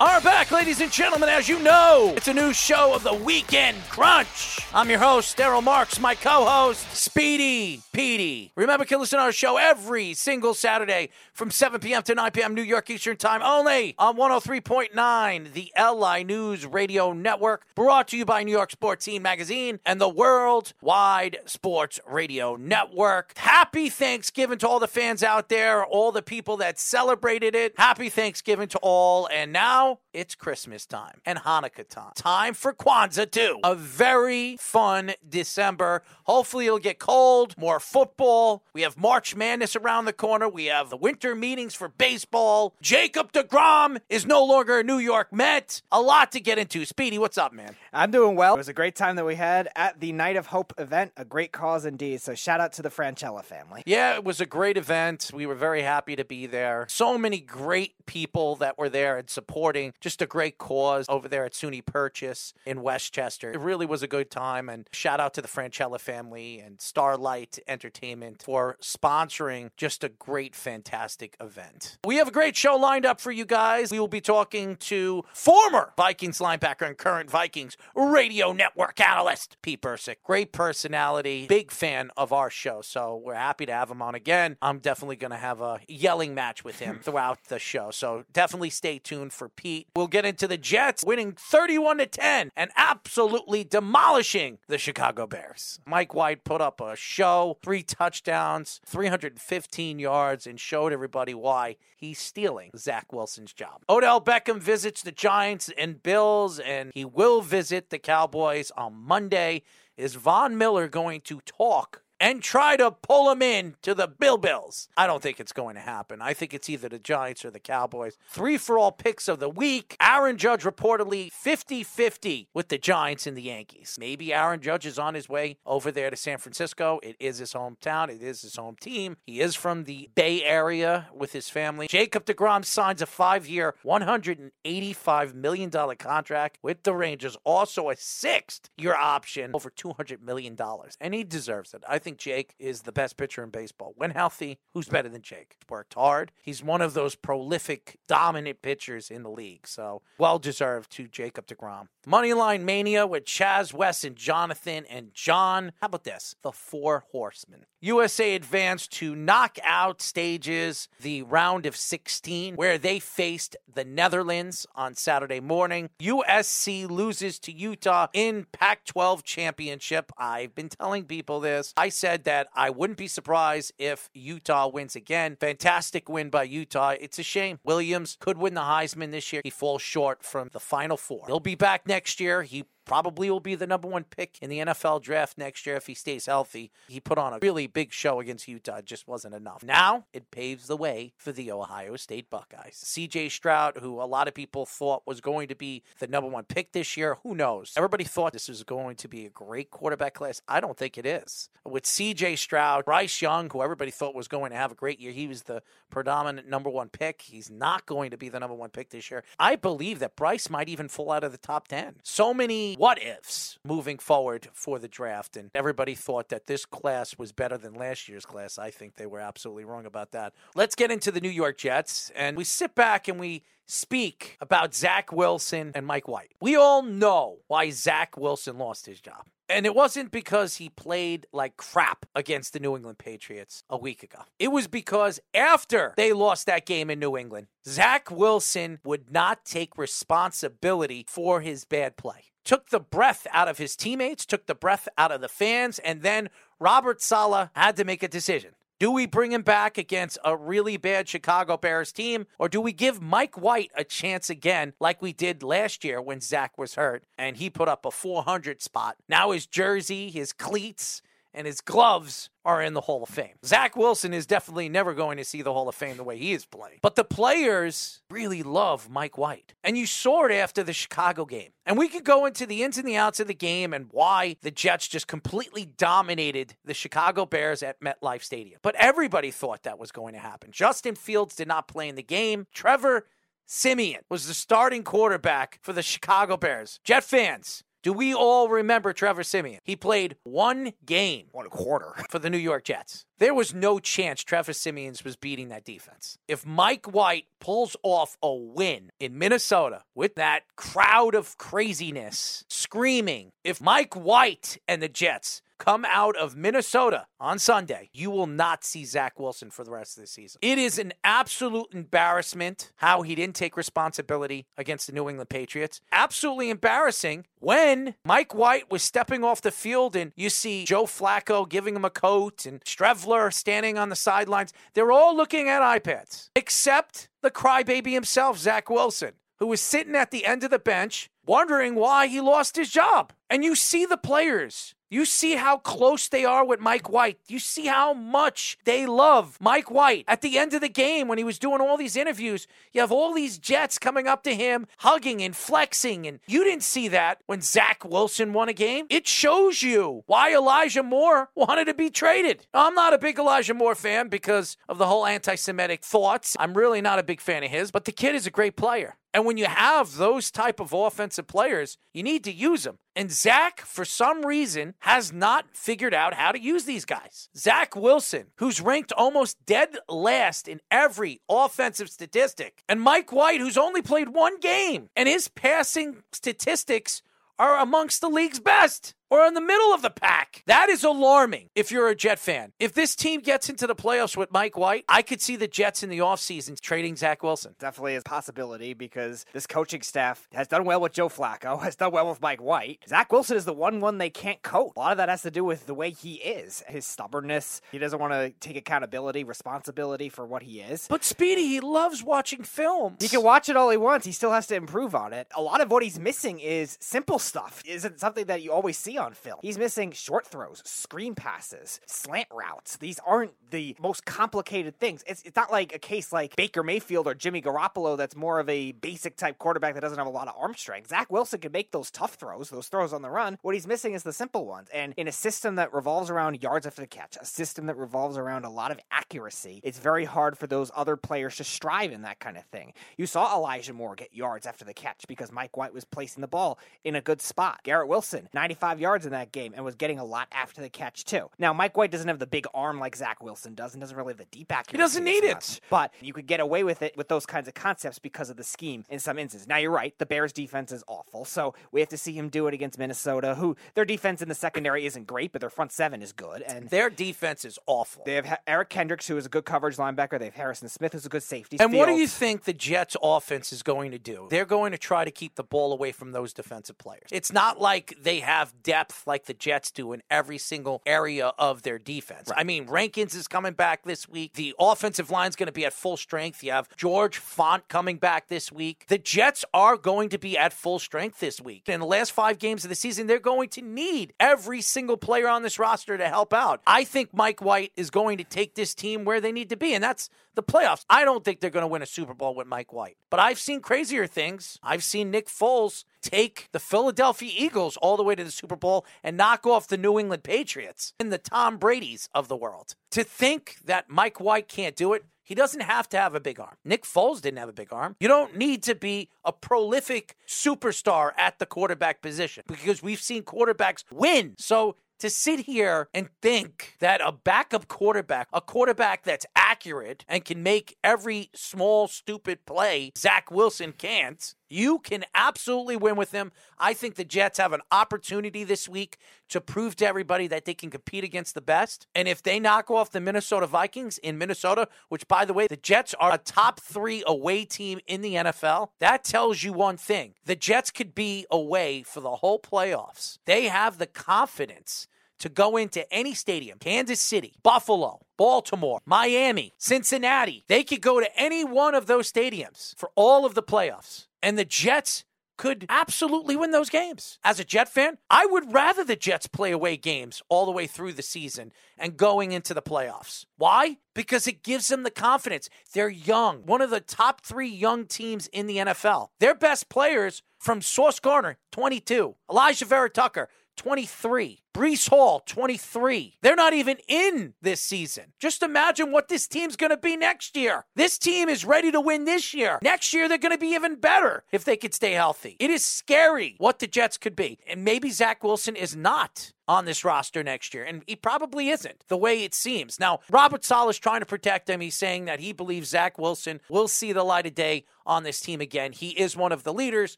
Are back, ladies and gentlemen. As you know, it's a new show of the Weekend Crunch. I'm your host, Daryl Marks, my co host, Speedy Petey. Remember, you can listen to our show every single Saturday from 7 p.m. to 9 p.m. New York Eastern Time only on 103.9, the LI News Radio Network, brought to you by New York Sports Team Magazine and the Worldwide Sports Radio Network. Happy Thanksgiving to all the fans out there, all the people that celebrated it. Happy Thanksgiving to all. And now it's Christmas time and Hanukkah time. Time for Kwanzaa, too. A very fun December. Hopefully, it'll get cold, more football. We have March Madness around the corner. We have the winter meetings for baseball. Jacob DeGrom is no longer a New York Met. A lot to get into. Speedy, what's up, man? I'm doing well. It was a great time that we had at the Night of Hope event. A great cause indeed. So shout out to the Franchella family. Yeah, it was a great event. We were very happy to be there. So many great people that were there and supporting just a great cause over there at SUNY Purchase in Westchester. It really was a good time. And shout out to the Franchella family and Starlight Entertainment for sponsoring just a great, fantastic event. We have a great show lined up for you guys. We will be talking to former Vikings linebacker and current Vikings radio network analyst, Pete Bercich. Great personality, big fan of our show. So we're happy to have him on again. I'm definitely going to have a yelling match with him throughout the show. So definitely stay tuned for Pete. We'll get into the Jets winning 31 to 10 and absolutely demolishing the Chicago Bears. Mike White put up a show, three touchdowns, 315 yards, and showed everybody why he's stealing Zach Wilson's job. Odell Beckham visits the Giants and Bills, and he will visit the Cowboys on Monday. Is Von Miller going to talk and try to pull him in to the Bill Bills. I don't think it's going to happen. I think it's either the Giants or the Cowboys. Three for all picks of the week. Aaron Judge reportedly 50 50 with the Giants and the Yankees. Maybe Aaron Judge is on his way over there to San Francisco. It is his hometown, it is his home team. He is from the Bay Area with his family. Jacob DeGrom signs a five year, $185 million contract with the Rangers, also a sixth year option over $200 million. And he deserves it. I think Jake is the best pitcher in baseball. When healthy, who's better than Jake? He's worked hard. He's one of those prolific, dominant pitchers in the league. So well deserved to Jacob DeGrom. Moneyline Mania with Chaz West and Jonathan and John. How about this? The Four Horsemen. USA advanced to knockout stages, the round of 16, where they faced the Netherlands on Saturday morning. USC loses to Utah in Pac 12 championship. I've been telling people this. I said that I wouldn't be surprised if Utah wins again. Fantastic win by Utah. It's a shame. Williams could win the Heisman this year. He falls short from the Final Four. He'll be back next year. He probably will be the number one pick in the NFL draft next year if he stays healthy. He put on a really big show against Utah, it just wasn't enough. Now it paves the way for the Ohio State Buckeyes. CJ Stroud, who a lot of people thought was going to be the number one pick this year, who knows? Everybody thought this was going to be a great quarterback class. I don't think it is. With CJ Stroud, Bryce Young, who everybody thought was going to have a great year, he was the predominant number one pick. He's not going to be the number one pick this year. I believe that Bryce might even fall out of the top 10. So many what ifs moving forward for the draft. And everybody thought that this class was better than last year's class. I think they were absolutely wrong about that. Let's get into the New York Jets. And we sit back and we speak about Zach Wilson and Mike White. We all know why Zach Wilson lost his job. And it wasn't because he played like crap against the New England Patriots a week ago. It was because after they lost that game in New England, Zach Wilson would not take responsibility for his bad play. Took the breath out of his teammates, took the breath out of the fans, and then Robert Saleh had to make a decision. Do we bring him back against a really bad Chicago Bears team, or do we give Mike White a chance again, like we did last year when Zach was hurt and he put up a 400 spot? Now his jersey, his cleats, and his gloves are in the Hall of Fame. Zach Wilson is definitely never going to see the Hall of Fame the way he is playing. But the players really love Mike White. And you saw it after the Chicago game. And we could go into the ins and the outs of the game and why the Jets just completely dominated the Chicago Bears at MetLife Stadium. But everybody thought that was going to happen. Justin Fields did not play in the game. Trevor Siemian was the starting quarterback for the Chicago Bears. Jet fans, do we all remember Trevor Siemian? He played one game, One quarter. for the New York Jets. There was no chance Trevor Siemians was beating that defense. If Mike White pulls off a win in Minnesota with that crowd of craziness screaming, if Mike White and the Jets come out of Minnesota on Sunday, you will not see Zach Wilson for the rest of the season. It is an absolute embarrassment how he didn't take responsibility against the New England Patriots. Absolutely embarrassing when Mike White was stepping off the field and you see Joe Flacco giving him a coat and Streveler standing on the sidelines. They're all looking at iPads, except the crybaby himself, Zach Wilson, who was sitting at the end of the bench wondering why he lost his job. And you see the players. You see how close they are with Mike White. You see how much they love Mike White. At the end of the game, when he was doing all these interviews, you have all these Jets coming up to him, hugging and flexing. And you didn't see that when Zach Wilson won a game. It shows you why Elijah Moore wanted to be traded. I'm not a big Elijah Moore fan because of the whole anti Semitic thoughts. I'm really not a big fan of his, but the kid is a great player. And when you have those type of offensive players, you need to use them. And Zach, for some reason, has not figured out how to use these guys. Zach Wilson, who's ranked almost dead last in every offensive statistic, and Mike White, who's only played one game, and his passing statistics are amongst the league's best or in the middle of the pack. That is alarming if you're a Jet fan. If this team gets into the playoffs with Mike White, I could see the Jets in the offseason trading Zach Wilson. Definitely is a possibility because this coaching staff has done well with Joe Flacco, has done well with Mike White. Zach Wilson is the one one they can't coach. A lot of that has to do with the way he is, his stubbornness. He doesn't want to take accountability, responsibility for what he is. But Speedy, he loves watching films. He can watch it all he wants. He still has to improve on it. A lot of what he's missing is simple stuff. Isn't something that you always see on film. He's missing short throws, screen passes, slant routes. These aren't the most complicated things. It's, it's not like a case like Baker Mayfield or Jimmy Garoppolo that's more of a basic type quarterback that doesn't have a lot of arm strength. Zach Wilson can make those tough throws, those throws on the run. What he's missing is the simple ones. And in a system that revolves around yards after the catch, a system that revolves around a lot of accuracy, it's very hard for those other players to strive in that kind of thing. You saw Elijah Moore get yards after the catch because Mike White was placing the ball in a good spot. Garrett Wilson, 95 yards in that game and was getting a lot after the catch too. Now, Mike White doesn't have the big arm like Zach Wilson does and doesn't really have the deep accuracy. He doesn't need it. much. But you could get away with it with those kinds of concepts because of the scheme in some instances. Now, you're right. The Bears defense is awful. So we have to see him do it against Minnesota, who their defense in the secondary isn't great, but their front seven is good. And Their defense is awful. they have Eric Kendricks, who is a good coverage linebacker. They have Harrison Smith, who's a good safety. And what do you think the Jets offense is going to do? They're going to try to keep the ball away from those defensive players. It's not like they have depth like the Jets do in every single area of their defense. I mean, Rankins is coming back this week. The offensive line's going to be at full strength. You have George Fant coming back this week. The Jets are going to be at full strength this week. In the last five games of the season, they're going to need every single player on this roster to help out. I think Mike White is going to take this team where they need to be, and that's the playoffs. I don't think they're going to win a Super Bowl with Mike White, but I've seen crazier things. I've seen Nick Foles take the Philadelphia Eagles all the way to the Super Bowl and knock off the New England Patriots and the Tom Brady's of the world. To think that Mike White can't do it, he doesn't have to have a big arm. Nick Foles didn't have a big arm. You don't need to be a prolific superstar at the quarterback position because we've seen quarterbacks win. So to sit here and think that a backup quarterback, a quarterback that's accurate and can make every small, stupid play Zach Wilson can't, you can absolutely win with him. I think the Jets have an opportunity this week to prove to everybody that they can compete against the best. And if they knock off the Minnesota Vikings in Minnesota, which, by the way, the Jets are a top three away team in the NFL, that tells you one thing the Jets could be away for the whole playoffs. They have the confidence to go into any stadium Kansas City, Buffalo, Baltimore, Miami, Cincinnati. They could go to any one of those stadiums for all of the playoffs. And the Jets could absolutely win those games. As a Jet fan, I would rather the Jets play away games all the way through the season and going into the playoffs. Why? Because it gives them the confidence. They're young, one of the top three young teams in the NFL. Their best players from Sauce Gardner, 22, Alijah Vera-Tucker, 23. Breece Hall, 23. They're not even in this season. Just imagine what this team's going to be next year. This team is ready to win this year. Next year, they're going to be even better if they could stay healthy. It is scary what the Jets could be. And maybe Zach Wilson is not on this roster next year. And he probably isn't the way it seems. Now, Robert Saleh is trying to protect him. He's saying that he believes Zach Wilson will see the light of day on this team again. He is one of the leaders.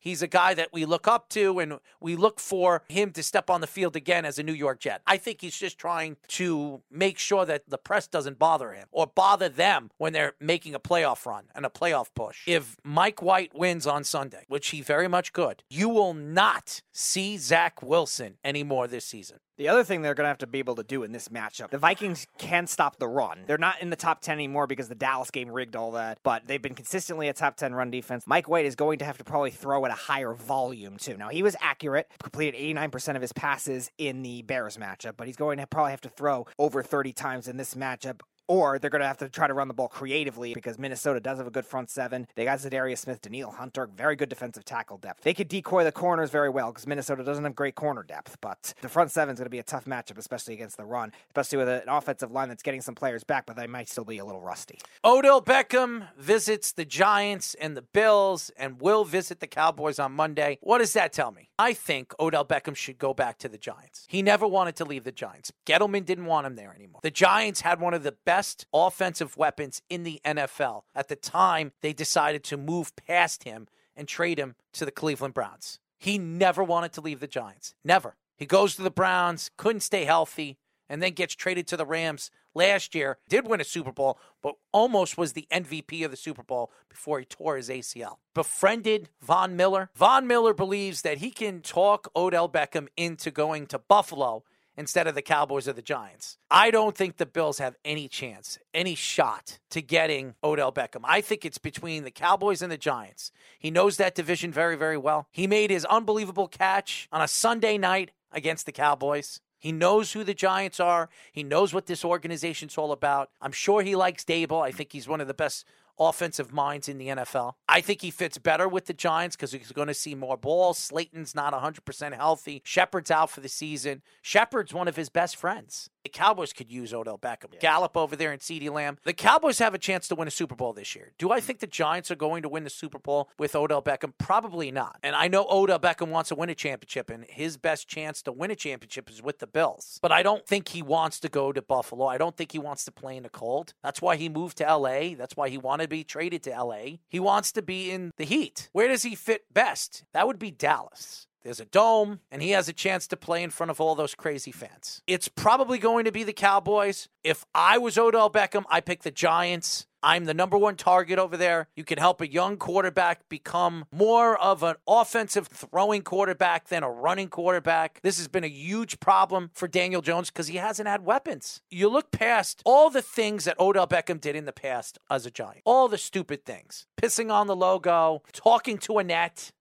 He's a guy that we look up to and we look for him to step on the field again as a New York Jet. I think he's just trying to make sure that the press doesn't bother him or bother them when they're making a playoff run and a playoff push. If Mike White wins on Sunday, which he very much could, you will not see Zach Wilson anymore this season. The other thing they're going to have to be able to do in this matchup, the Vikings can stop the run. They're not in the top 10 anymore because the Dallas game rigged all that, but they've been consistently a top 10 run defense. Mike White is going to have to probably throw at a higher volume, too. Now, he was accurate, completed 89% of his passes in the Bears matchup, but he's going to probably have to throw over 30 times in this matchup or they're going to have to try to run the ball creatively because Minnesota does have a good front seven. They got Za'Darius Smith, Danielle Hunter, very good defensive tackle depth. They could decoy the corners very well because Minnesota doesn't have great corner depth, but the front seven is going to be a tough matchup, especially against the run, especially with an offensive line that's getting some players back, but they might still be a little rusty. Odell Beckham visits the Giants and the Bills and will visit the Cowboys on Monday. What does that tell me? I think Odell Beckham should go back to the Giants. He never wanted to leave the Giants. Gettleman didn't want him there anymore. The Giants had one of the best offensive weapons in the NFL. At the time, they decided to move past him and trade him to the Cleveland Browns. He never wanted to leave the Giants. Never. He goes to the Browns, couldn't stay healthy, and then gets traded to the Rams last year. Did win a Super Bowl, but almost was the MVP of the Super Bowl before he tore his ACL. Befriended Von Miller. Von Miller believes that he can talk Odell Beckham into going to Buffalo instead of the Cowboys or the Giants. I don't think the Bills have any chance, any shot to getting Odell Beckham. I think it's between the Cowboys and the Giants. He knows that division very, very well. He made his unbelievable catch on a Sunday night against the Cowboys. He knows who the Giants are. He knows what this organization's all about. I'm sure he likes Daboll. I think he's one of the best offensive minds in the NFL. I think he fits better with the Giants because he's going to see more balls. Slayton's not 100% healthy. Shepard's out for the season. Shepard's one of his best friends. The Cowboys could use Odell Beckham. Gallup over there and CeeDee Lamb. The Cowboys have a chance to win a Super Bowl this year. Do I think the Giants are going to win the Super Bowl with Odell Beckham? Probably not. And I know Odell Beckham wants to win a championship, and his best chance to win a championship is with the Bills. But I don't think he wants to go to Buffalo. I don't think he wants to play in the cold. That's why he moved to LA. That's why he wanted to be traded to LA. He wants to be in the heat. Where does he fit best? That would be Dallas. There's a dome, and he has a chance to play in front of all those crazy fans. It's probably going to be the Cowboys. If I was Odell Beckham, I pick the Giants. I'm the number one target over there. You can help a young quarterback become more of an offensive throwing quarterback than a running quarterback. This has been a huge problem for Daniel Jones because he hasn't had weapons. You look past all the things that Odell Beckham did in the past as a Giant, all the stupid things pissing on the logo, talking to a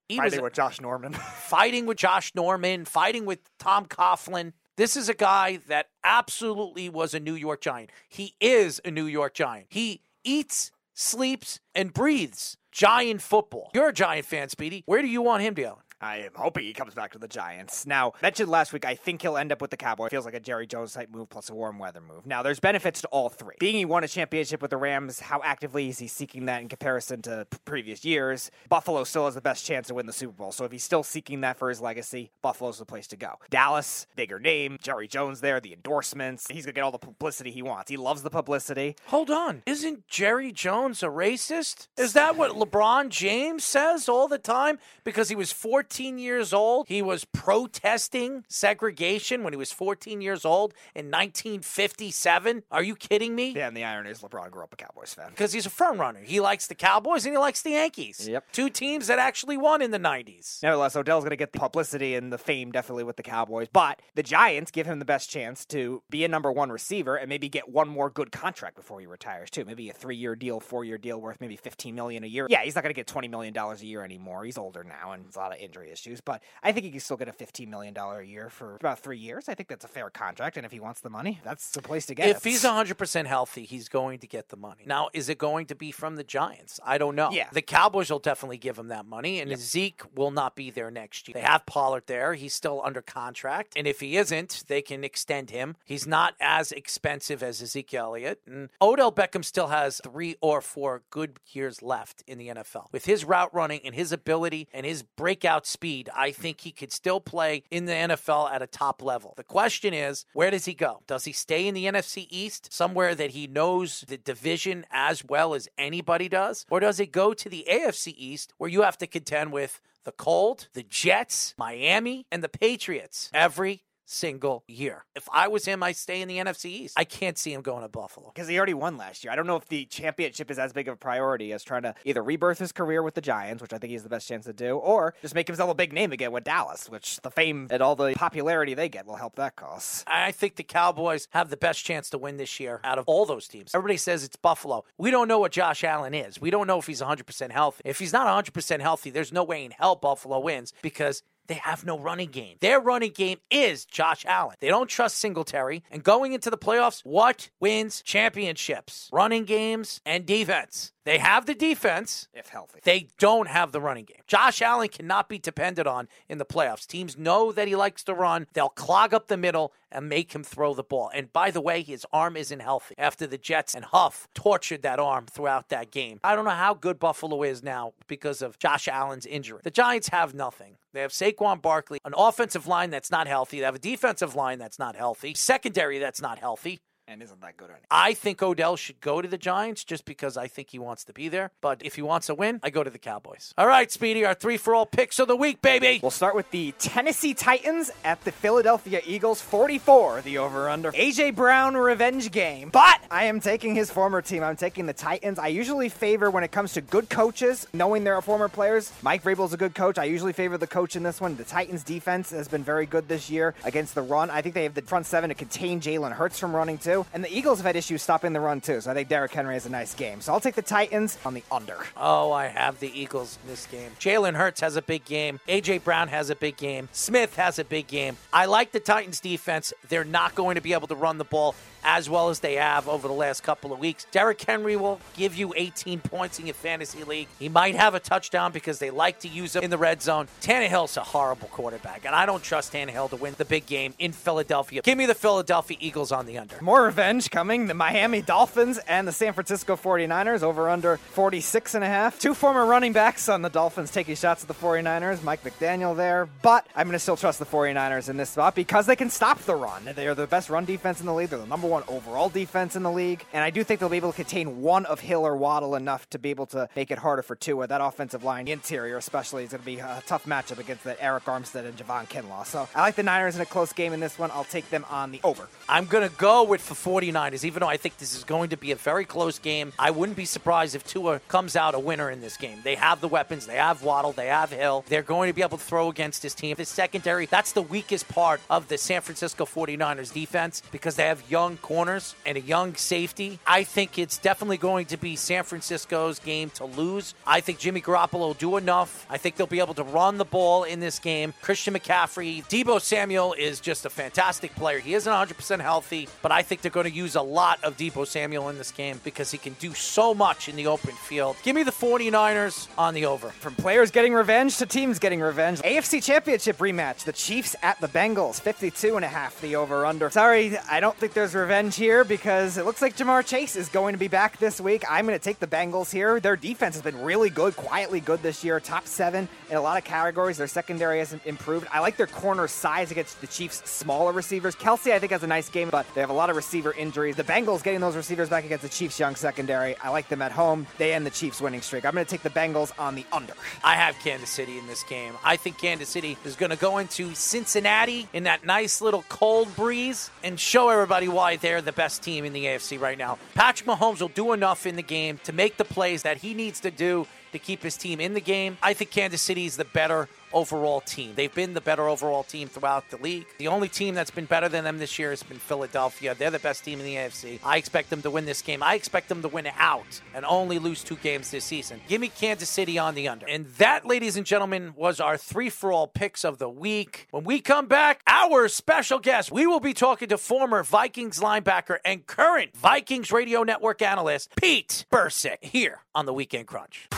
He was Fighting with Josh Norman. fighting with Josh Norman, fighting with Tom Coughlin. This is a guy that absolutely was a New York Giant. He is a New York Giant. He eats, sleeps, and breathes Giant football. You're a Giant fan, Speedy. Where do you want him to go? I am hoping he comes back to the Giants. Now, mentioned last week, I think he'll end up with the Cowboys. Feels like a Jerry Jones type move plus a warm weather move. Now, there's benefits to all three. Being he won a championship with the Rams, how actively is he seeking that in comparison to p- previous years? Buffalo still has the best chance to win the Super Bowl. So if he's still seeking that for his legacy, Buffalo's the place to go. Dallas, bigger name, Jerry Jones there, the endorsements. He's going to get all the publicity he wants. He loves the publicity. Hold on. Isn't Jerry Jones a racist? Is that what LeBron James says all the time? Because he was four 14 years old, he was protesting segregation when he was 14 years old in 1957. Are you kidding me? Yeah, and the irony is LeBron grew up a Cowboys fan. Because he's a front runner. He likes the Cowboys and he likes the Yankees. Yep. Two teams that actually won in the 90s. Nevertheless, Odell's going to get the publicity and the fame definitely with the Cowboys, but the Giants give him the best chance to be a number one receiver and maybe get one more good contract before he retires too. Maybe a three-year deal, four-year deal worth maybe 15 million a year. Yeah, he's not going to get 20 million dollars a year anymore. He's older now and a lot of injury issues, but I think he can still get a 15 million dollar a year for about three years. I think that's a fair contract, and if he wants the money, that's the place to get If it. If he's 100% healthy, he's going to get the money. Now, is it going to be from the Giants? I don't know. Yeah. The Cowboys will definitely give him that money, and Zeke will not be there next year. They have Pollard there. He's still under contract. And if he isn't, they can extend him. He's not as expensive as Ezekiel Elliott. And Odell Beckham still has three or four good years left in the NFL. With his route running and his ability and his breakout speed, I think he could still play in the NFL at a top level. The question is, where does he go? Does he stay in the NFC East, somewhere that he knows the division as well as anybody does? Or does it go to the AFC East, where you have to contend with the Cold, the Jets, Miami, and the Patriots every single year. If I was him, I stay in the NFC East. I can't see him going to Buffalo. because he already won last year. I don't know if the championship is as big of a priority as trying to either rebirth his career with the Giants, which I think he's the best chance to do, or just make himself a big name again with Dallas, which the fame and all the popularity they get will help that cause. I think the Cowboys have the best chance to win this year out of all those teams. Everybody says it's Buffalo. We don't know what Josh Allen is. We don't know if he's 100% healthy. If he's not 100% healthy, there's no way in hell Buffalo wins because they have no running game. Their running game is Josh Allen. They don't trust Singletary. And going into the playoffs, what wins championships? Running games and defense. They have the defense. If healthy. They don't have the running game. Josh Allen cannot be depended on in the playoffs. Teams know that he likes to run. They'll clog up the middle and make him throw the ball. And by the way, his arm isn't healthy after the Jets and Huff tortured that arm throughout that game. I don't know how good Buffalo is now because of Josh Allen's injury. The Giants have nothing. They have Saquon Barkley, an offensive line that's not healthy. They have a defensive line that's not healthy, secondary that's not healthy. And isn't that good anymore. I think Odell should go to the Giants just because I think he wants to be there. But if he wants a win, I go to the Cowboys. All right, Speedy, our three for all picks of the week, baby. We'll start with the Tennessee Titans at the Philadelphia Eagles 44, the over under. AJ Brown revenge game. But I am taking his former team. I'm taking the Titans. I usually favor when it comes to good coaches, knowing they're former players. Mike Vrabel's a good coach. I usually favor the coach in this one. The Titans defense has been very good this year against the run. I think they have the front seven to contain Jalen Hurts from running too. And the Eagles have had issues stopping the run too. So I think Derrick Henry has a nice game. So I'll take the Titans on the under. Oh, I have the Eagles in this game. Jalen Hurts has a big game. A.J. Brown has a big game. Smith has a big game. I like the Titans defense. They're not going to be able to run the ball as well as they have over the last couple of weeks. Derrick Henry will give you 18 points in your fantasy league. He might have a touchdown because they like to use him in the red zone. Tannehill's a horrible quarterback, and I don't trust Tannehill to win the big game in Philadelphia. Give me the Philadelphia Eagles on the under. More revenge coming. The Miami Dolphins and the San Francisco 49ers over under 46 and a half. Two former running backs on the Dolphins taking shots at the 49ers. Mike McDaniel there. But I'm going to still trust the 49ers in this spot because they can stop the run. They are the best run defense in the league. They're the number one overall defense in the league. And I do think they'll be able to contain one of Hill or Waddle enough to be able to make it harder for Tua. That offensive line, interior especially, is going to be a tough matchup against that Arik Armstead and Javon Kinlaw. So I like the Niners in a close game in this one. I'll take them on the over. I'm going to go with the 49ers, even though I think this is going to be a very close game. I wouldn't be surprised if Tua comes out a winner in this game. They have the weapons, they have Waddle, they have Hill. They're going to be able to throw against his team. The secondary, that's the weakest part of the San Francisco 49ers defense because they have young corners and a young safety. I think it's definitely going to be San Francisco's game to lose. I think Jimmy Garoppolo will do enough. I think they'll be able to run the ball in this game. Christian McCaffrey, Deebo Samuel is just a fantastic player. He isn't 100% healthy, but I think they're going to use a lot of Deebo Samuel in this game because he can do so much in the open field. Give me the 49ers on the over. From players getting revenge to teams getting revenge. AFC Championship rematch. The Chiefs at the Bengals. 52 and a half the over under. Sorry, I don't think there's revenge revenge here because it looks like Ja'Marr Chase is going to be back this week. I'm going to take the Bengals here. Their defense has been really good, quietly good this year, top seven in a lot of categories. Their secondary has improved. I like their corner size against the Chiefs' smaller receivers. Kelce, I think, has a nice game, but they have a lot of receiver injuries. The Bengals getting those receivers back against the Chiefs' young secondary. I like them at home. They end the Chiefs' winning streak. I'm going to take the Bengals on the under. I have Kansas City in this game. I think Kansas City is going to go into Cincinnati in that nice little cold breeze and show everybody why they're the best team in the AFC right now. Patrick Mahomes will do enough in the game to make the plays that he needs to do to keep his team in the game. I think Kansas City is the better overall team. They've been the better overall team throughout the league. The only team that's been better than them this year has been Philadelphia. They're the best team in the AFC. I expect them to win this game. I expect them to win out and only lose two games this season. Give me Kansas City on the under. And that, ladies and gentlemen, was our three for all picks of the week. When we come back, our special guest, we will be talking to former Vikings linebacker and current Vikings radio network analyst, Pete Bercich, here on the Weekend Crunch.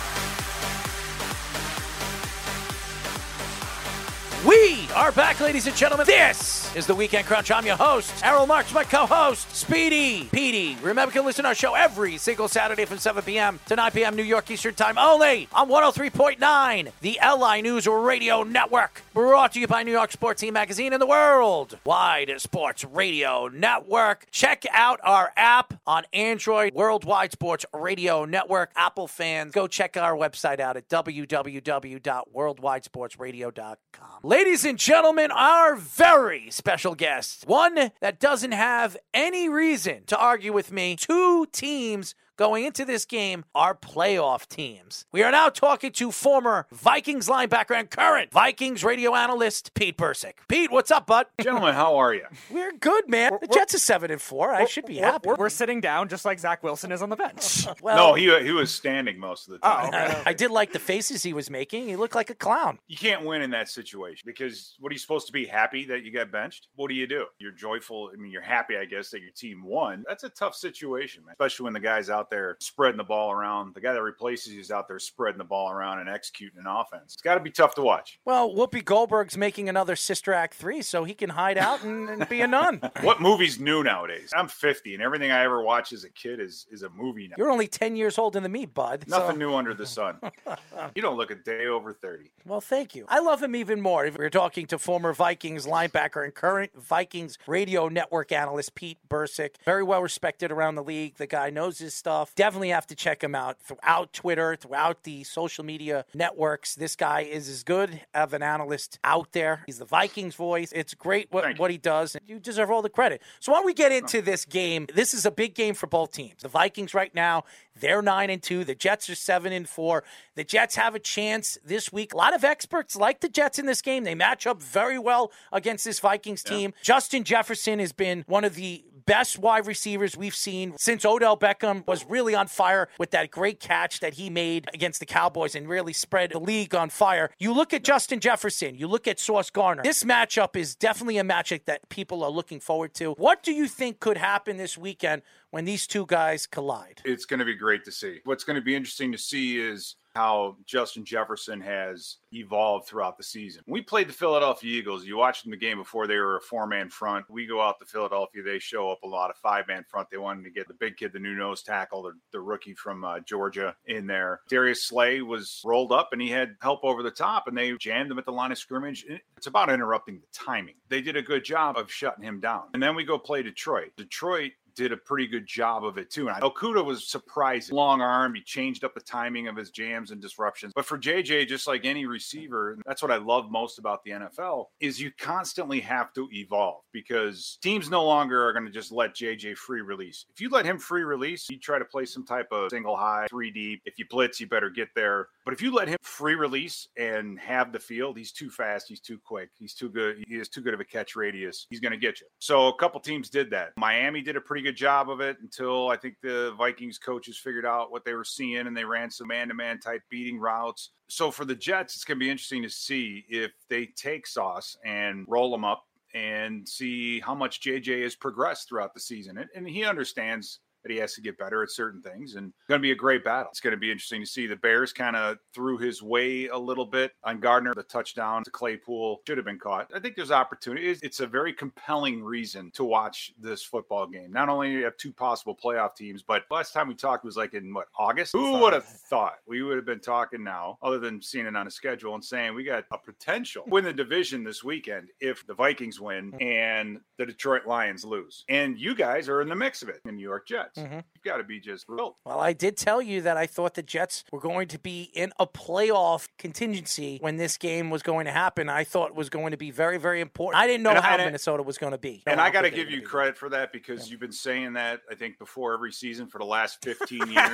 We are back, ladies and gentlemen. This is the Weekend Crunch. I'm your host, Errol Marks, my co-host, Speedy Petey. Remember, you can listen to our show every single Saturday from 7 p.m. to 9 p.m. New York Eastern Time only on 103.9, the LI News Radio Network. Brought to you by New York Sports Team Magazine and the World Wide Sports Radio Network. Check out our app on Android, Worldwide Sports Radio Network. Apple fans, go check our website out at www.worldwidesportsradio.com. Ladies and gentlemen, our very special guest, one that doesn't have any reason to argue with me, two teams going into this game are playoff teams. We are now talking to former Vikings linebacker and current Vikings radio analyst Pete Bercich. Pete, what's up, bud? Gentlemen, how are you? We're good, man. The Jets are seven and four. I should be We're- happy. We're, we're sitting down just like Zach Wilson is on the bench. well, no, he he was standing most of the oh, time. I did like the faces he was making. He looked like a clown. You can't win in that situation because what are you supposed to be happy that you got benched? What do you do? You're joyful. I mean, you're happy, I guess, that your team won. That's a tough situation, man. Especially when the guy's out there spreading the ball around. The guy that replaces you is out there spreading the ball around and executing an offense. It's got to be tough to watch. Well, Whoopi Goldberg's making another Sister Act 3, so he can hide out and, and be a nun. What movie's new nowadays? I'm 50, and everything I ever watched as a kid is is a movie now. You're only 10 years older than me, bud. so- Nothing new under the sun. you don't look a day over 30. Well, thank you. I love him even more. If We're talking to former Vikings linebacker and current Vikings radio network analyst Pete Bercich. Very well respected around the league. The guy knows his stuff. Definitely have to check him out throughout Twitter, throughout the social media networks. This guy is as good of an analyst out there. He's the Vikings voice. It's great what, Thank what he does. and You deserve all the credit. So why don't we get into this game? This is a big game for both teams. The Vikings right now, they're nine and two. The Jets are seven and four. The Jets have a chance this week. A lot of experts like the Jets in this game. They match up very well against this Vikings team. Justin Jefferson has been one of the best wide receivers we've seen since Odell Beckham was really on fire with that great catch that he made against the Cowboys and really spread the league on fire. You look at Justin Jefferson, you look at Sauce Gardner. This matchup is definitely a matchup that people are looking forward to. What do you think could happen this weekend when these two guys collide? it's going to be great to see. What's going to be interesting to see is how Justin Jefferson has evolved throughout the season. We played the Philadelphia Eagles. You watched them the game before they were a four man front. We go out to Philadelphia, they show up a lot of five man front. They wanted to get the big kid, the new nose tackle, the, the rookie from uh, Georgia in there. Darius Slay was rolled up and he had help over the top and they jammed him at the line of scrimmage. It's about interrupting the timing. They did a good job of shutting him down. And then we go play Detroit. Detroit did a pretty good job of it too. And Okudah was surprising. Long arm, he changed up the timing of his jams and disruptions. But for JJ, just like any receiver, that's what I love most about the NFL is you constantly have to evolve because teams no longer are going to just let JJ free release. If you let him free release, you try to play some type of single high, three deep. If you blitz, you better get there. But if you let him free release and have the field, he's too fast, he's too quick, he's too good, he has too good of a catch radius. He's going to get you. So a couple teams did that. Miami did a pretty good job of it until I think the Vikings coaches figured out what they were seeing and they ran some man-to-man type beating routes. So for the Jets, it's going to be interesting to see if they take Sauce and roll them up and see how much JJ has progressed throughout the season. And, and he understands that he has to get better at certain things and going to be a great battle. It's going to be interesting to see the Bears kind of threw his way a little bit on Gardner. The touchdown to Claypool should have been caught. I think there's opportunity. It's, it's a very compelling reason to watch this football game. Not only do you have two possible playoff teams, but last time we talked was like in what August. Who would have thought we would have been talking now, other than seeing it on a schedule and saying we got a potential win the division this weekend if the Vikings win mm-hmm. and the Detroit Lions lose, and you guys are in the mix of it, the New York Jets. Mhm. You've got to be just thrilled. Well, I did tell you that I thought the Jets were going to be in a playoff contingency when this game was going to happen. I thought it was going to be very, very important. I didn't know And how I- Minnesota was going to be. And I got to give you be. credit for that because you've been saying that I think before every season for the last 15 years,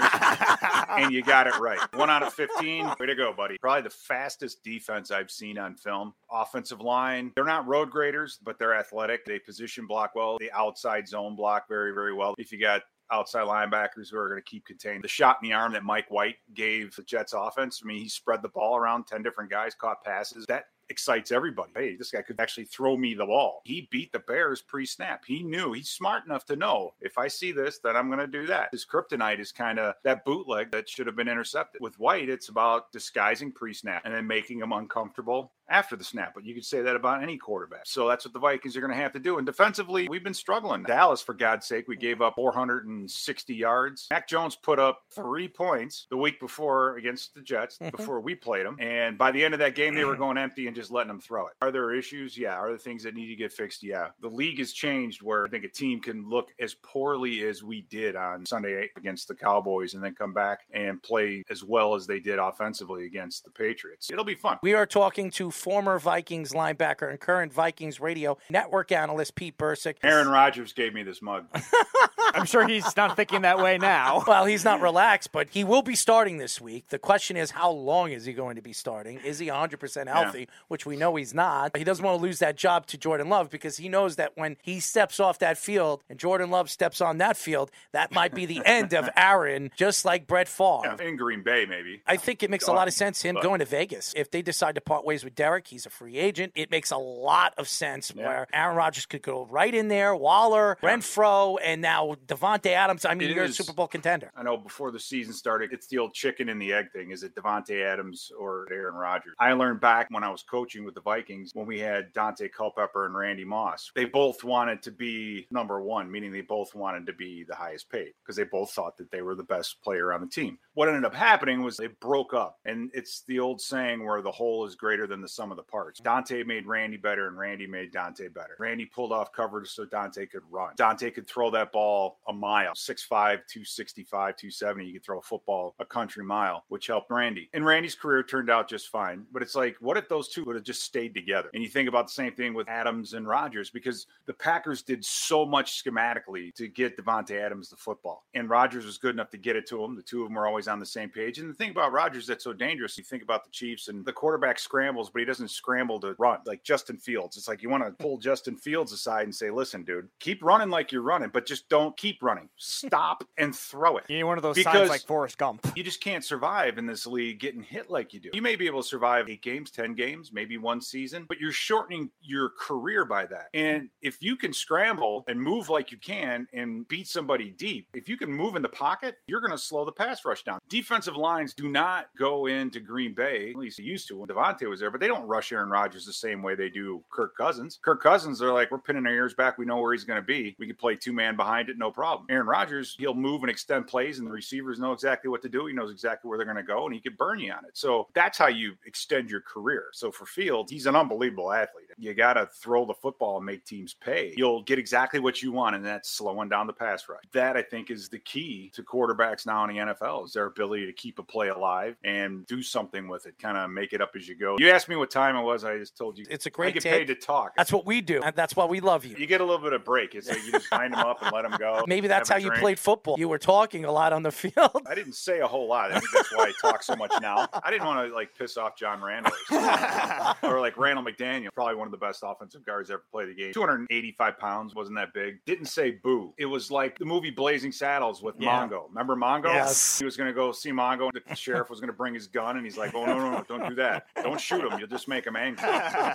and you got it right. One out of 15. Way to go, buddy. Probably the fastest defense I've seen on film. Offensive line, they're not road graders, but they're athletic. They position block well. the outside zone block very, very well. If you got outside linebackers who are going to keep contained. The shot in the arm that Mike White gave the Jets offense. I mean, he spread the ball around 10 different guys, caught passes. That excites everybody. Hey, this guy could actually throw me the ball. He beat the Bears pre snap. He knew he's smart enough to know if I see this, then I'm going to do that. His kryptonite is kind of that bootleg that should have been intercepted. With White, it's about disguising pre snap and then making him uncomfortable after the snap. But you could say that about any quarterback. So that's what the Vikings are going to have to do. And defensively, we've been struggling. Dallas, for God's sake, we gave up 460 yards. Mac Jones put up three points the week before against the Jets, before we played them. And by the end of that game, they were going empty and just letting them throw it. Are there issues? Yeah. Are there things that need to get fixed? Yeah. The league has changed where I think a team can look as poorly as we did on Sunday against the Cowboys and then come back and play as well as they did offensively against the Patriots. It'll be fun. We are talking to former Vikings linebacker and current Vikings radio network analyst Pete Bercich. Aaron Rodgers gave me this mug. I'm sure he's not thinking that way now. Well, he's not relaxed, but he will be starting this week. The question is, how long is he going to be starting? Is he 100% healthy, which we know he's not? He doesn't want to lose that job to Jordan Love because he knows that when he steps off that field and Jordan Love steps on that field, that might be the end of Aaron, just like Brett Favre. Yeah, in Green Bay, maybe. I think it makes a lot of sense him But- going to Vegas. If they decide to part ways with Derek, he's a free agent. It makes a lot of sense Yeah. where Aaron Rodgers could go right in there, Waller, Renfrow, and now Davante Adams. I mean, It you're is- a Super Bowl contender. I know before the season started, it's the old chicken and the egg thing. Is it Davante Adams or Aaron Rodgers? I learned back when I was coaching with the Vikings when we had Daunte Culpepper and Randy Moss. They both wanted to be number one, meaning they both wanted to be the highest paid because they both thought that they were the best player on the team. What ended up happening was they broke up. And it's the old saying where the whole is greater than the sum of the parts. Daunte made Randy better and Randy made Daunte better. Randy pulled off coverage so Daunte could run. Daunte could throw that ball a mile, 6'5, 265, 270. You could throw a football a country mile, which helped Randy. And Randy's career turned out just fine. But it's like, what if those two would have just stayed together? And you think about the same thing with Adams and Rodgers because the Packers did so much schematically to get Davante Adams the football. And Rodgers was good enough to get it to him. The two of them were always on the same page. And the thing about Rodgers that's so dangerous, you think about the Chiefs and the quarterback scrambles, but he doesn't scramble to run like Justin Fields. It's like you want to pull Justin Fields aside and say, listen, dude, keep running like you're running, but just don't keep running. Stop and throw it. You need one of those Because- signs like Forrest Gump. You just can't survive in this league getting hit like you do. You may be able to survive eight games, 10 games, maybe one season, but you're shortening your career by that. And if you can scramble and move like you can and beat somebody deep, if you can move in the pocket, you're going to slow the pass rush down. Defensive lines do not go into Green Bay, at least they used to when Davante was there, but they don't rush Aaron Rodgers the same way they do Kirk Cousins. Kirk Cousins, they're like, we're pinning our ears back. We know where he's going to be. We can play two man behind it, no problem. Aaron Rodgers, he'll move and extend plays, and the receivers know exactly what to do. He knows exactly where they're going to go, and he could burn you on it. So that's how you extend your career. So for Fields, he's an unbelievable athlete. You got to throw the football and make teams pay. You'll get exactly what you want, and that's slowing down the pass rush. That I think is the key to quarterbacks now in the NFL is their ability to keep a play alive and do something with it, kind of make it up as you go. You asked me what time it was. I just told you. It's a great I get take. paid to talk. That's what we do. And that's why we love you. you get a little bit of break. It's like you just wind them up and let them go. Maybe that's how you played football. You were talking a lot on the field. I didn't say a whole lot. I think that's why I talk so much now. I didn't want to like piss off John Randle or, or like Randall McDaniel, probably one of the best offensive guards ever played the game. 285 pounds, wasn't that big. Didn't say boo. It was like the movie Blazing Saddles with Yeah. Mongo. Remember Mongo? Yes. He was going to go see Mongo. and The sheriff was going to bring his gun, and he's like, "Oh no, no, no! Don't do that! Don't shoot him. You'll just make him angry."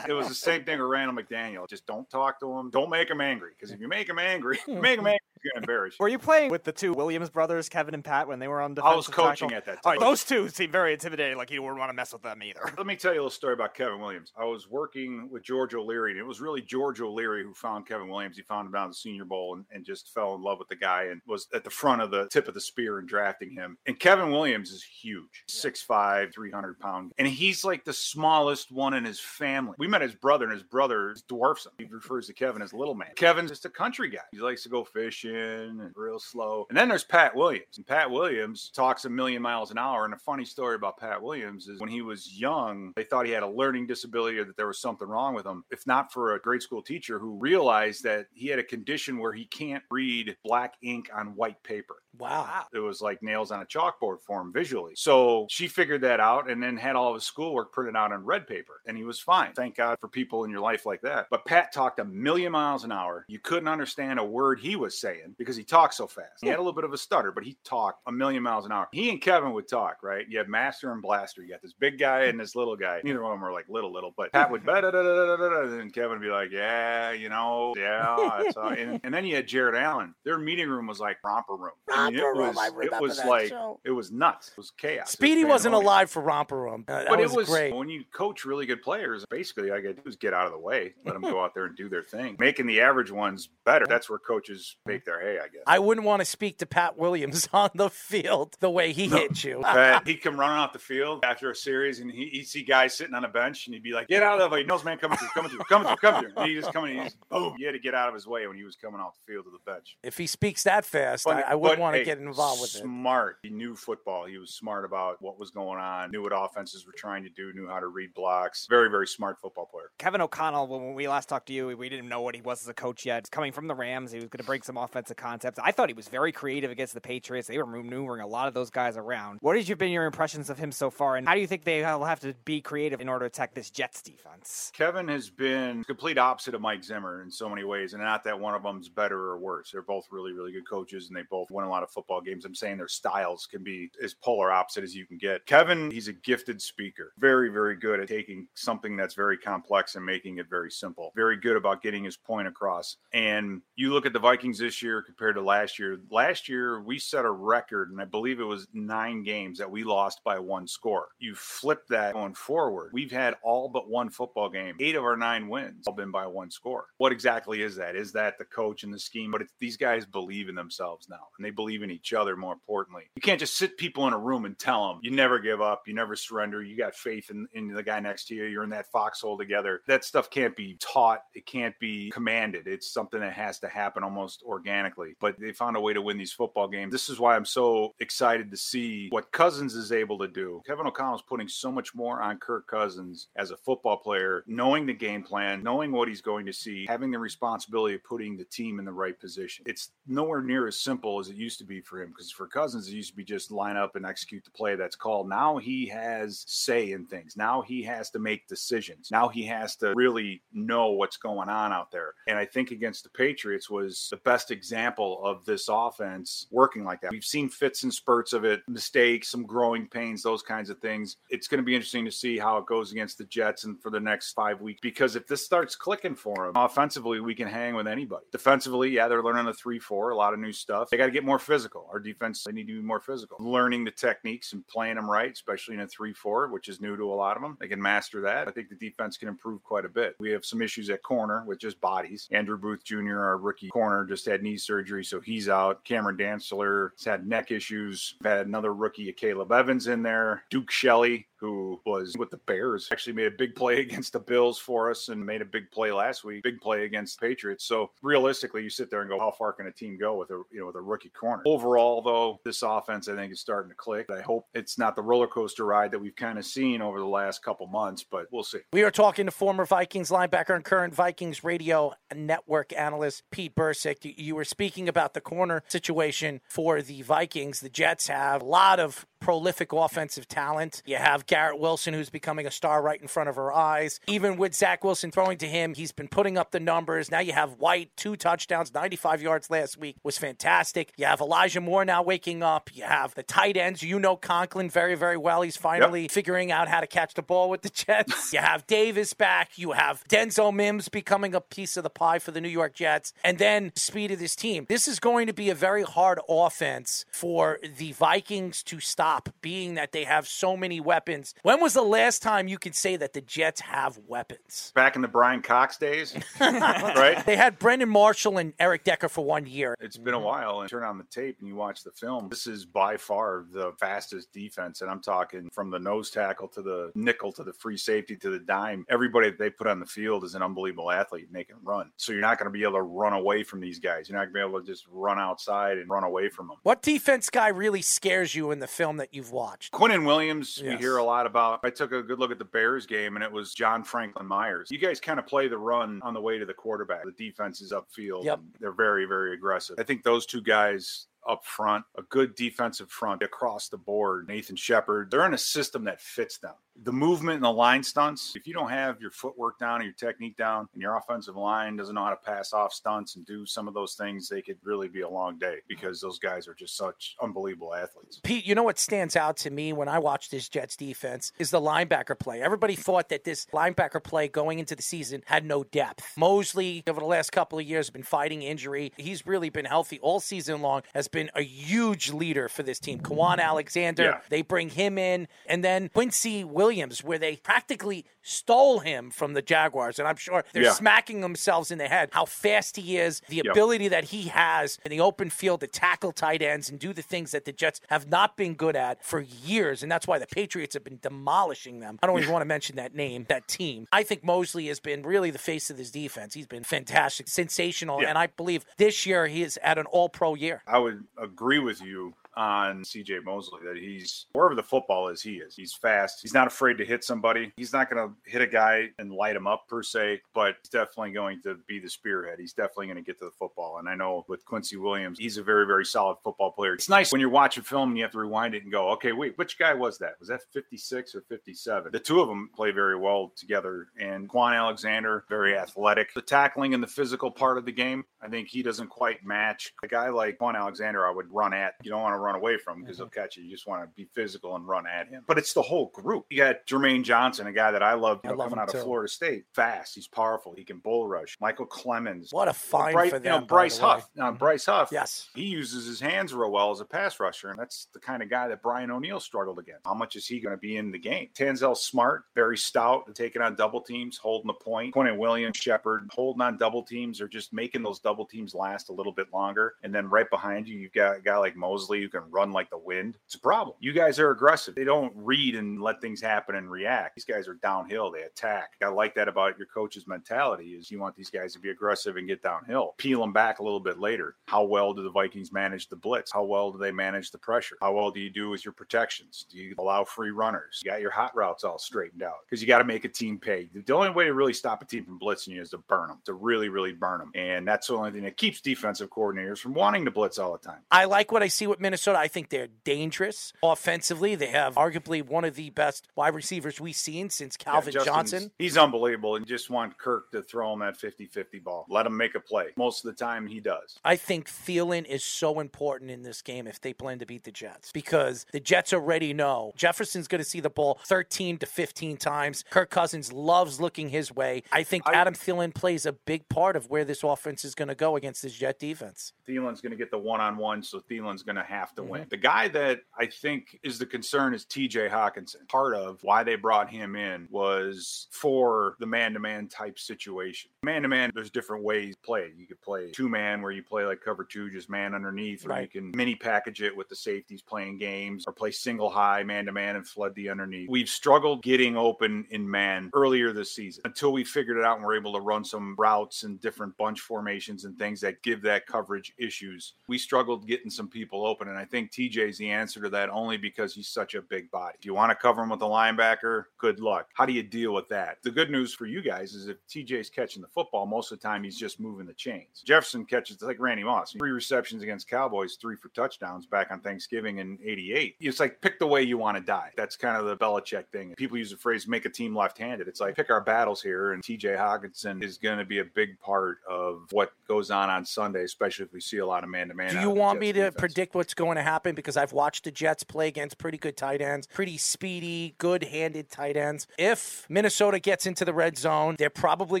it was the same thing with Randall McDaniel. Just don't talk to him. Don't make him angry, because if you make him angry, make him angry. He's gonna embarrass. Were you playing with the two Williams brothers, Kevin and Pat, when they were on defense? I was coaching tackle? at that All right, time. those two seem very intimidating. Like you wouldn't want to mess with them either. Let me tell you a little story about Kevin Williams. I was working with George O'Leary, and it was really George O'Leary who found Kevin Williams. He found him down at the Senior Bowl and, and just fell in love with the guy and was at the front of the tip of the spear in drafting him. And Kevin Williams is huge 6'5, 300 pound. And he's like the smallest one in his family. We met his brother, and his brother dwarfs him. He refers to Kevin as little man. Kevin's just a country guy. He likes to go fishing and real slow. And then there's Pat Williams. And Pat Williams talks a million miles an hour. And a funny story about Pat Williams is when he was young, they thought he had a learning disability or that there was something wrong with him. If not for a grade school teacher who realized that he had a condition where he can't read black ink on white paper. Wow. It was like nails on a chalkboard for him visually. So she figured that out and then had all of his schoolwork printed out on red paper and he was fine. Thank God for people in your life like that. But Pat talked a million miles an hour. You couldn't understand a word he was saying because he talked so fast. He had a little bit of a stutter, but he talked a million miles an hour. He and Kevin would talk, right? You have Master and Blaster. You got this big guy and this little guy. Neither one of them were like little, little, but Pat would, da da da da da da, and Kevin would be like, yeah, you know, yeah. And, and then you had Jared Allen. Their meeting room was like romper room. I mean, it Romper Room, was, I it was that like, show. it was nuts. It was chaos. Speedy was wasn't alive for Romper Room. Uh, But was it was great. when you coach really good players. Basically, all you got to do is get out of the way, let them go out there and do their thing, making the average ones better. That's where coaches make their hay, I guess. I wouldn't want to speak to Pat Williams on the field the way he hit you. Pat, he'd come running off the field after a series, and he, he'd see guys sitting on a bench, and he'd be like, "Get out of the way, nose man coming through, coming through, coming through, coming through." And he just coming, he's boom. You had to get out of his way when he was coming off the field to the bench. if he speaks that fast, But- I, I wouldn't but, want to hey, get involved with it. Smart. He knew football. He was smart about what was going on. Knew what offenses were trying to do. Knew how to read blocks. Very, very smart football player. Kevin O'Connell, when we last talked to you, we didn't know what he was as a coach yet. Coming from the Rams. He was going to bring some offensive concepts. I thought he was very creative against the Patriots. They were maneuvering a lot of those guys around. What has been your impressions of him so far, and how do you think they will have to be creative in order to attack this Jets defense? Kevin has been complete opposite of Mike Zimmer in so many ways, and not that one of them's better or worse. They're both really, really good coaches, and they both win a lot of football games. I'm saying their styles can be as polar opposite as you can get. Kevin, he's a gifted speaker, very, very good at taking something that's very complex and making it very simple. Very good about getting his point across. And you look at the Vikings this year compared to last year. Last year we set a record, and I believe it was nine games that we lost by one score. You flip that going forward. We've had all but one football game. Eight of our nine wins all been by one score. What exactly is that? Is that the coach and the scheme? But these guys believe in themselves now, and they believe in each other. More importantly, you can't just sit people in a room and tell them you never give up, you never surrender, you got faith in, in the guy next to you, you're in that foxhole together. That stuff can't be taught. It can't be commanded. It's something that has to happen almost organically. But they found a way to win these football games. This is why I'm so excited to see what Cousins is able to do. Kevin O'Connell's putting so much more on Kirk Cousins as a football player, knowing the game plan, knowing what he's going to see, having the responsibility of putting the team in the right position. It's nowhere near as simple as it used to be for him because for Cousins, it used to be just line up and execute the play that's called. Now he has say in things. Now he has to make decisions. Now he has to really know what's going on out there. And I think against the Patriots was the best example of this offense working like that. We've seen fits and spurts of it, mistakes, some growing pains, those kinds of things. It's going to be interesting to see how it goes against the Jets and for the next five weeks because if this starts clicking for them offensively, we can hang with anybody. Defensively, yeah, they're learning the 3 4, a lot of new stuff. They got to get more physical. Our defense, they need to be more physical. Learning the techniques and playing them right, especially in a 3 4, which is new to a lot of them. They can master that. I think the defense can improve quite a bit. We have some issues at corner with just bodies. Andrew Booth Jr., our rookie corner, just had knee surgery, so he's out. Cameron Dantzler has had neck issues. Had another rookie, Caleb Evans, in there. Duke Shelley, who was with the Bears, actually made a big play against the Bills for us and made a big play last week, big play against the Patriots. So realistically, you sit there and go, how far can a team go with a you know with a rookie corner? Overall, though, this offense I think is starting to click. I hope it's not the roller coaster ride that we've kind of seen over the last couple months, but we'll see. We are talking to former Vikings linebacker and current Vikings radio network analyst Pete Bercich. You were speaking about the corner situation for the Vikings. The Jets have a lot of prolific offensive talent. You have Garrett Wilson, who's becoming a star right in front of our eyes. Even with Zach Wilson throwing to him, he's been putting up the numbers. Now you have White, two touchdowns, 95 yards last week was fantastic. You have Elijah Moore now waking up. You have the tight ends. You know Conklin very, very well. He's finally yep. figuring out how to catch the ball with the Jets. you have Davis back. You have Denzel Mims becoming a piece of the pie for the New York Jets. And then speed of this team. This is going to be a very hard offense for the Vikings to stop, being that they have so many weapons. When was the last time you could say that the Jets have weapons? Back in the Brian Cox days, right? They had Brandon Marshall and Eric Decker for one year. It's been a while, and turn on the tape and you watch the film. This is by far the fastest defense, and I'm talking from the nose tackle to the nickel to the free safety to the dime. Everybody that they put on the field is an unbelievable athlete, and they can run. So you're not going to be able to run away from these guys. You're not going to be able to just run outside and run away from them. What defense guy really scares you in the film that you've watched? Quinnen Williams, yes. we hear a lot about. I took a good look at the Bears game, and it was John Franklin Myers. You guys kind of play the run on the way to the quarterback. The defense is upfield. Yep. They're very, very aggressive. I think those two guys up front, a good defensive front across the board. Nathan Shepherd, they're in a system that fits them the movement and the line stunts, if you don't have your footwork down and your technique down, and your offensive line doesn't know how to pass off stunts and do some of those things, they could really be a long day because those guys are just such unbelievable athletes. Pete, you know what stands out to me when I watch this Jets defense is the linebacker play. Everybody thought that this linebacker play going into the season had no depth. Mosley, over the last couple of years, has been fighting injury. He's really been healthy all season long, has been a huge leader for this team. Kwon Alexander, yeah. they bring him in, and then Quincy Williams, where they practically stole him from the Jaguars. And I'm sure they're yeah. smacking themselves in the head how fast he is, the yep. ability that he has in the open field to tackle tight ends and do the things that the Jets have not been good at for years. And that's why the Patriots have been demolishing them. I don't even want to mention that name, that team. I think Mosley has been really the face of this defense. He's been fantastic, sensational. Yeah. And I believe this year he is at an all pro year. I would agree with you on CJ Mosley that he's wherever the football is, he is. He's fast. He's not afraid to hit somebody. He's not going to hit a guy and light him up per se, but he's definitely going to be the spearhead. He's definitely going to get to the football. And I know with Quincy Williams, he's a very, very solid football player. It's nice when you're watching film and you have to rewind it and go, okay, wait, which guy was that? Was that 56 or 57? The two of them play very well together. And Kwon Alexander, very athletic. The tackling and the physical part of the game, I think he doesn't quite match. A guy like Kwon Alexander, I would run at. You don't want to run away from because mm-hmm. he'll catch you. You just want to be physical and run at him. But it's the whole group. You got Jermaine Johnson, a guy that I love, you know, love coming out too. of Florida State. Fast, he's powerful. He can bull rush. Michael Clemons. What a find Bryce, for them. You know, Bryce Huff. Now, mm-hmm. Bryce Huff. Yes, he uses his hands real well as a pass rusher, and that's the kind of guy that Brian O'Neill struggled against. How much is he going to be in the game? Tanzel Smart, very stout, taking on double teams, holding the point. Quinnen Williams, Shepherd, holding on double teams, or just making those double teams last a little bit longer. And then right behind you, you've got a guy like Mosley who can run like the wind. It's a problem. You guys are aggressive. They don't read and let things happen and react. These guys are downhill. They attack. I like that about your coach's mentality is you want these guys to be aggressive and get downhill. Peel them back a little bit later. How well do the Vikings manage the blitz? How well do they manage the pressure? How well do you do with your protections? Do you allow free runners? You got your hot routes all straightened out because you got to make a team pay. The only way to really stop a team from blitzing you is to burn them, to really, really burn them. And that's the only thing that keeps defensive coordinators from wanting to blitz all the time. I like what I see with Minnesota. I think they're dangerous offensively. They have arguably one of the best wide receivers we've seen since Calvin yeah, Johnson. He's unbelievable and just want Kirk to throw him that 50 50 ball. Let him make a play. Most of the time, he does. I think Thielen is so important in this game if they plan to beat the Jets because the Jets already know Jefferson's going to see the ball 13 to 15 times. Kirk Cousins loves looking his way. I think I, Adam Thielen plays a big part of where this offense is going to go against this Jet defense. Thielen's going to get the one on one, so Thielen's going to have to mm-hmm. win. The guy that I think is the concern is TJ Hockenson. Part of why they brought him in was for the man to man type situation. Man to man, there's different ways to play. You could play two man where you play like cover two, just man underneath, or right. you can mini package it with the safeties playing games, or play single high man to man and flood the underneath. We've struggled getting open in man earlier this season until we figured it out and we're able to run some routes and different bunch formations and things that give that coverage issues. We struggled getting some people open, and And I think TJ's the answer to that only because he's such a big body. If you want to cover him with a linebacker, good luck. How do you deal with that? The good news for you guys is if TJ's catching the football, most of the time he's just moving the chains. Jefferson catches like Randy Moss, three receptions against Cowboys, three for touchdowns back on Thanksgiving in 88. It's like pick the way you want to die. That's kind of the Belichick thing. People use the phrase make a team left handed. It's like pick our battles here. And TJ Hockenson is going to be a big part of what goes on on Sunday, especially if we see a lot of man to man. Do you want me to defense. predict what's going to happen? Because I've watched the Jets play against pretty good tight ends, pretty speedy, good handed tight ends. If Minnesota gets into the red zone, they're probably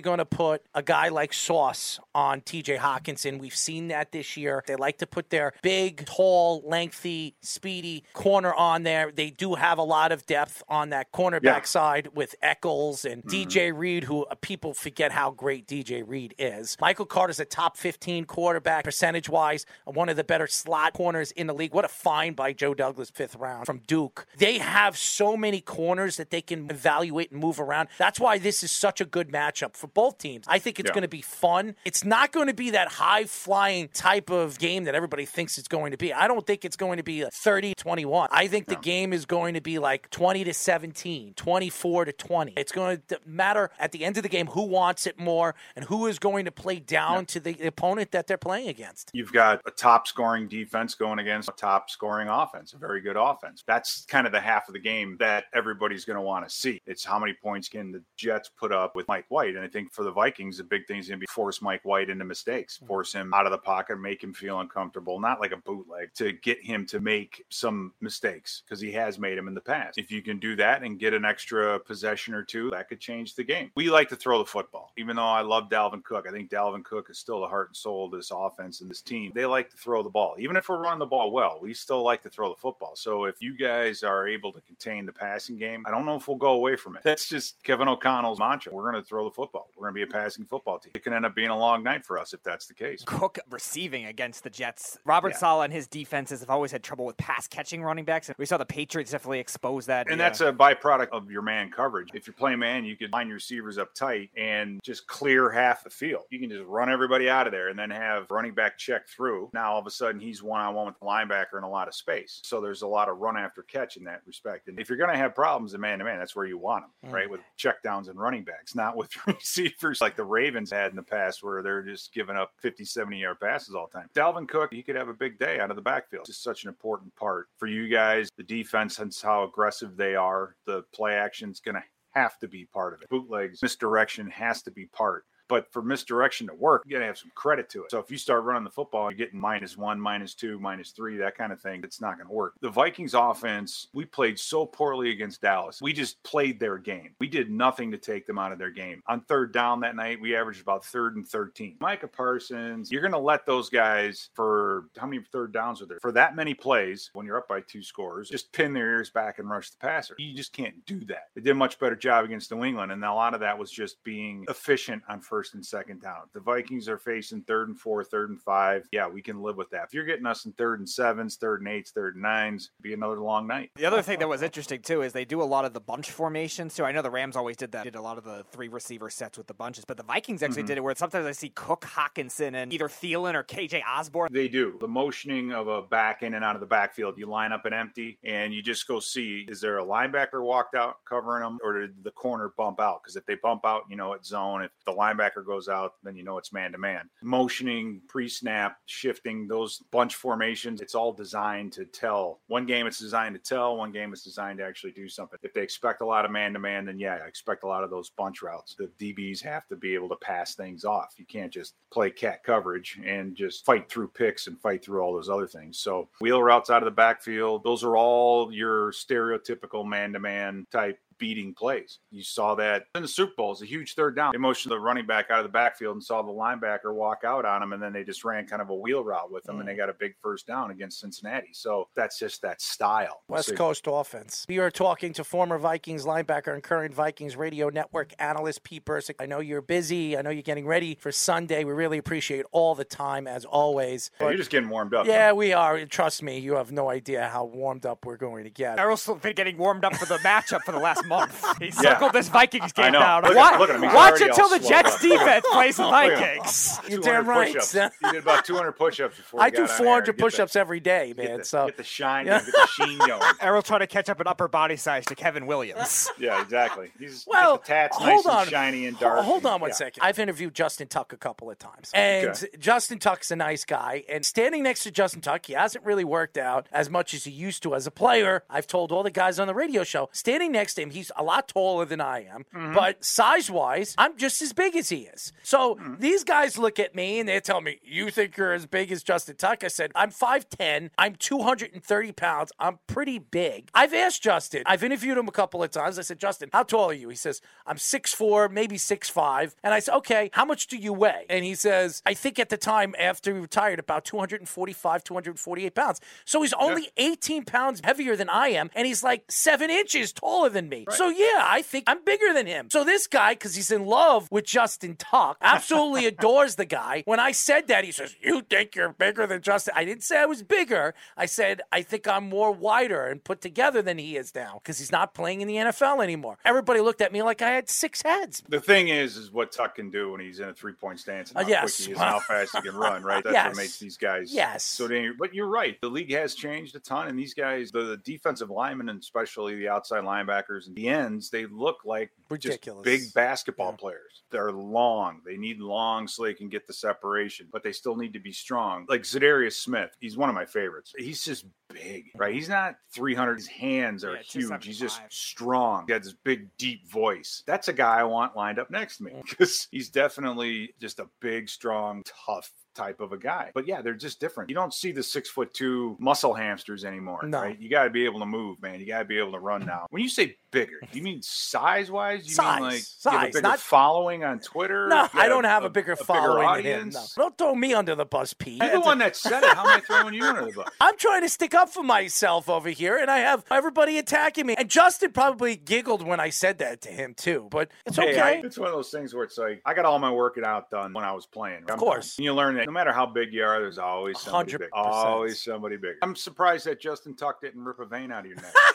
going to put a guy like Sauce on TJ Hockenson. We've seen that this year. They like to put their big, tall, lengthy, speedy corner on there. They do have a lot of depth on that cornerback yeah. side with Echols and mm-hmm. DJ Reed, who uh, people forget how great DJ Reed is. Michael Carter's a top 15 quarterback percentage wise, one of the better slot corners in the league. What a find by Joe Douglas, fifth round from Duke. They have so many corners that they can evaluate and move around. That's why this is such a good matchup for both teams. I think it's yeah. going to be fun. It's not going to be that high flying type of game that everybody thinks it's going to be. I don't think it's going to be a 30 21. I think the game is going to be like 20 to 17, 24 to 20. It's going to matter at the end of the game who wants it more and who is going to play down yeah. to the opponent that they're playing against. You've got a top scoring defense going against top scoring offense, a very good offense. That's kind of the half of the game that everybody's going to want to see. It's how many points can the Jets put up with Mike White. And I think for the Vikings, the big thing is going to be force Mike White into mistakes, hmm. force him out of the pocket, make him feel uncomfortable, not like a bootleg, to get him to make some mistakes because he has made them in the past. If you can do that and get an extra possession or two, that could change the game. We like to throw the football. Even though I love Dalvin Cook, I think Dalvin Cook is still the heart and soul of this offense and this team. They like to throw the ball. Even if we're running the ball well, we still like to throw the football. So if you guys are able to contain the passing game, I don't know if we'll go away from it. That's just Kevin O'Connell's mantra. We're going to throw the football. We're going to be a passing football team. It can end up being a long night for us if that's the case. Cook receiving against the Jets. Robert yeah. Saleh and his defenses have always had trouble with pass catching running backs. We saw the Patriots definitely expose that. And yeah. that's a byproduct of your man coverage. If you're playing man, you can line your receivers up tight and just clear half the field. You can just run everybody out of there and then have running back check through. Now all of a sudden he's one on one with the linebacker in a lot of space. So there's a lot of run after catch in that respect. And if you're going to have problems in man to man, that's where you want them, mm. right? With check downs and running backs, not with receivers like the Ravens had in the past where they're just giving up 50, 70 yard passes all the time. Dalvin Cook, he could have a big day out of the backfield. It's just such an important part for you guys. The defense and how aggressive they are. The play action is going to have to be part of it. Bootlegs, misdirection has to be part but for misdirection to work, you got to have some credit to it. So if you start running the football, you're getting minus one, minus two, minus three, that kind of thing. It's not going to work. The Vikings offense, we played so poorly against Dallas. We just played their game. We did nothing to take them out of their game. On third down that night, we averaged about third and 13. Micah Parsons, you're going to let those guys for how many third downs are there? For that many plays, when you're up by two scores, just pin their ears back and rush the passer. You just can't do that. They did a much better job against New England, and a lot of that was just being efficient on first first and second down. The Vikings are facing third and four, third and five. Yeah, we can live with that. If you're getting us in third and sevens, third and eights, third and nines, be another long night. The other thing that was interesting too is they do a lot of the bunch formations too. I know the Rams always did that, did a lot of the three receiver sets with the bunches, but the Vikings actually mm-hmm. did it where sometimes I see Cook, Hockenson, and either Thielen or KJ Osborn. They do the motioning of a back in and out of the backfield. You line up an empty and you just go see is there a linebacker walked out covering them or did the corner bump out? Because if they bump out, you know it's zone. If the linebacker linebacker goes out, then you know it's man to man. Motioning, pre snap, shifting, those bunch formations, it's all designed to tell. One game it's designed to tell, one game it's designed to actually do something. If they expect a lot of man to man, then yeah, I expect a lot of those bunch routes. The DBs have to be able to pass things off. You can't just play cat coverage and just fight through picks and fight through all those other things. So wheel routes out of the backfield, those are all your stereotypical man to man type beating plays. You saw that in the Super Bowl. It's a huge third down. They motioned the running back out of the backfield and saw the linebacker walk out on him, and then they just ran kind of a wheel route with him, mm. and they mm. got a big first down against Cincinnati. So that's just that style. West so, Coast offense. We are talking to former Vikings linebacker and current Vikings radio network analyst Pete Bercich. I know you're busy. I know you're getting ready for Sunday. We really appreciate all the time as always. But, you're just getting warmed up. Yeah, we are. Trust me, you have no idea how warmed up we're going to get. Errol's been getting warmed up for the matchup for the last month. He circled this Vikings game know. down. Look at- look at him. Watch already until the Jets up. Look defense plays the Look at him. Vikings. You're damn right. push-ups. He did about 200 push-ups before. I he do got on 400 Get push-ups every day, Get man. the, So get the shine, Yeah. going, get the sheen going. Errol trying to catch up in upper body size to Kevin Williams. Yeah, exactly. He's Well, the tats hold nice on. and shiny and dark. Hold on one yeah. second. I've interviewed Justin Tuck a couple of times, and Okay. Justin Tuck's a nice guy. And standing next to Justin Tuck, he hasn't really worked out as much as he used to as a player. I've told all the guys on the radio show, standing next to him, he's a lot taller than I am, Mm-hmm. but size wise, I'm just as big as he is. So Mm-hmm. these guys look at me and they tell me, "You think you're as big as Justin Tuck?" I said, "I'm 5'10. I'm 230 pounds. I'm pretty big." I've asked Justin. I've interviewed him a couple of times. I said, "Justin, how tall are you?" He says, "I'm 6'4, maybe 6'5." And I said, "Okay, how much do you weigh?" And he says, "I think at the time after he retired, about 245, 248 pounds. So he's only 18 pounds heavier than I am, and he's like seven inches taller than me. So yeah, I think I'm bigger than him. So this guy, because he's in love with Justin Tuck, absolutely adores the guy. When I said that, he says, "You think you're bigger than Justin?" I didn't say I was bigger. I said I think I'm more wider and put together than he is now because he's not playing in the NFL anymore. Everybody looked at me like I had six heads. The thing is, is what Tuck can do when he's in a three-point stance and Uh, how yes. quick he is and how fast he can run, right? That's Yes. what makes these guys Yes. so dangerous. But you're right. The league has changed a ton, and these guys, the, the defensive linemen and especially the outside linebackers and the ends, they look like Ridiculous. just big basketball Yeah. players. They're long. They need long so they can get the separation, but they still need to be strong. Like Za'Darius Smith, he's one of my favorites. He's just big, right? He's not 300. His hands are Yeah, huge. He's just strong. He has this big, deep voice. That's a guy I want lined up next to me because he's definitely just a big, strong, tough type of a guy. But yeah, they're just different. You don't see the six foot two muscle hamsters anymore, No. right? You got to be able to move, man. You got to be able to run now. When you say bigger, do you mean size wise? You Size, mean like you have size, a bigger not- following on Twitter? No, I don't have a, bigger following than him. No. audience? Don't throw me under the bus, Pete. You're the one that said it. How am I throwing you under the bus? I'm trying to stick up for myself over here, and I have everybody attacking me. And Justin probably giggled when I said that to him too, but it's Hey, okay. I- it's one of those things where it's like I got all my working out done when I was playing. Of course. and you learn that no matter how big you are, there's always somebody 100%. Always somebody big. I'm surprised that Justin Tuck didn't rip a vein out of your neck.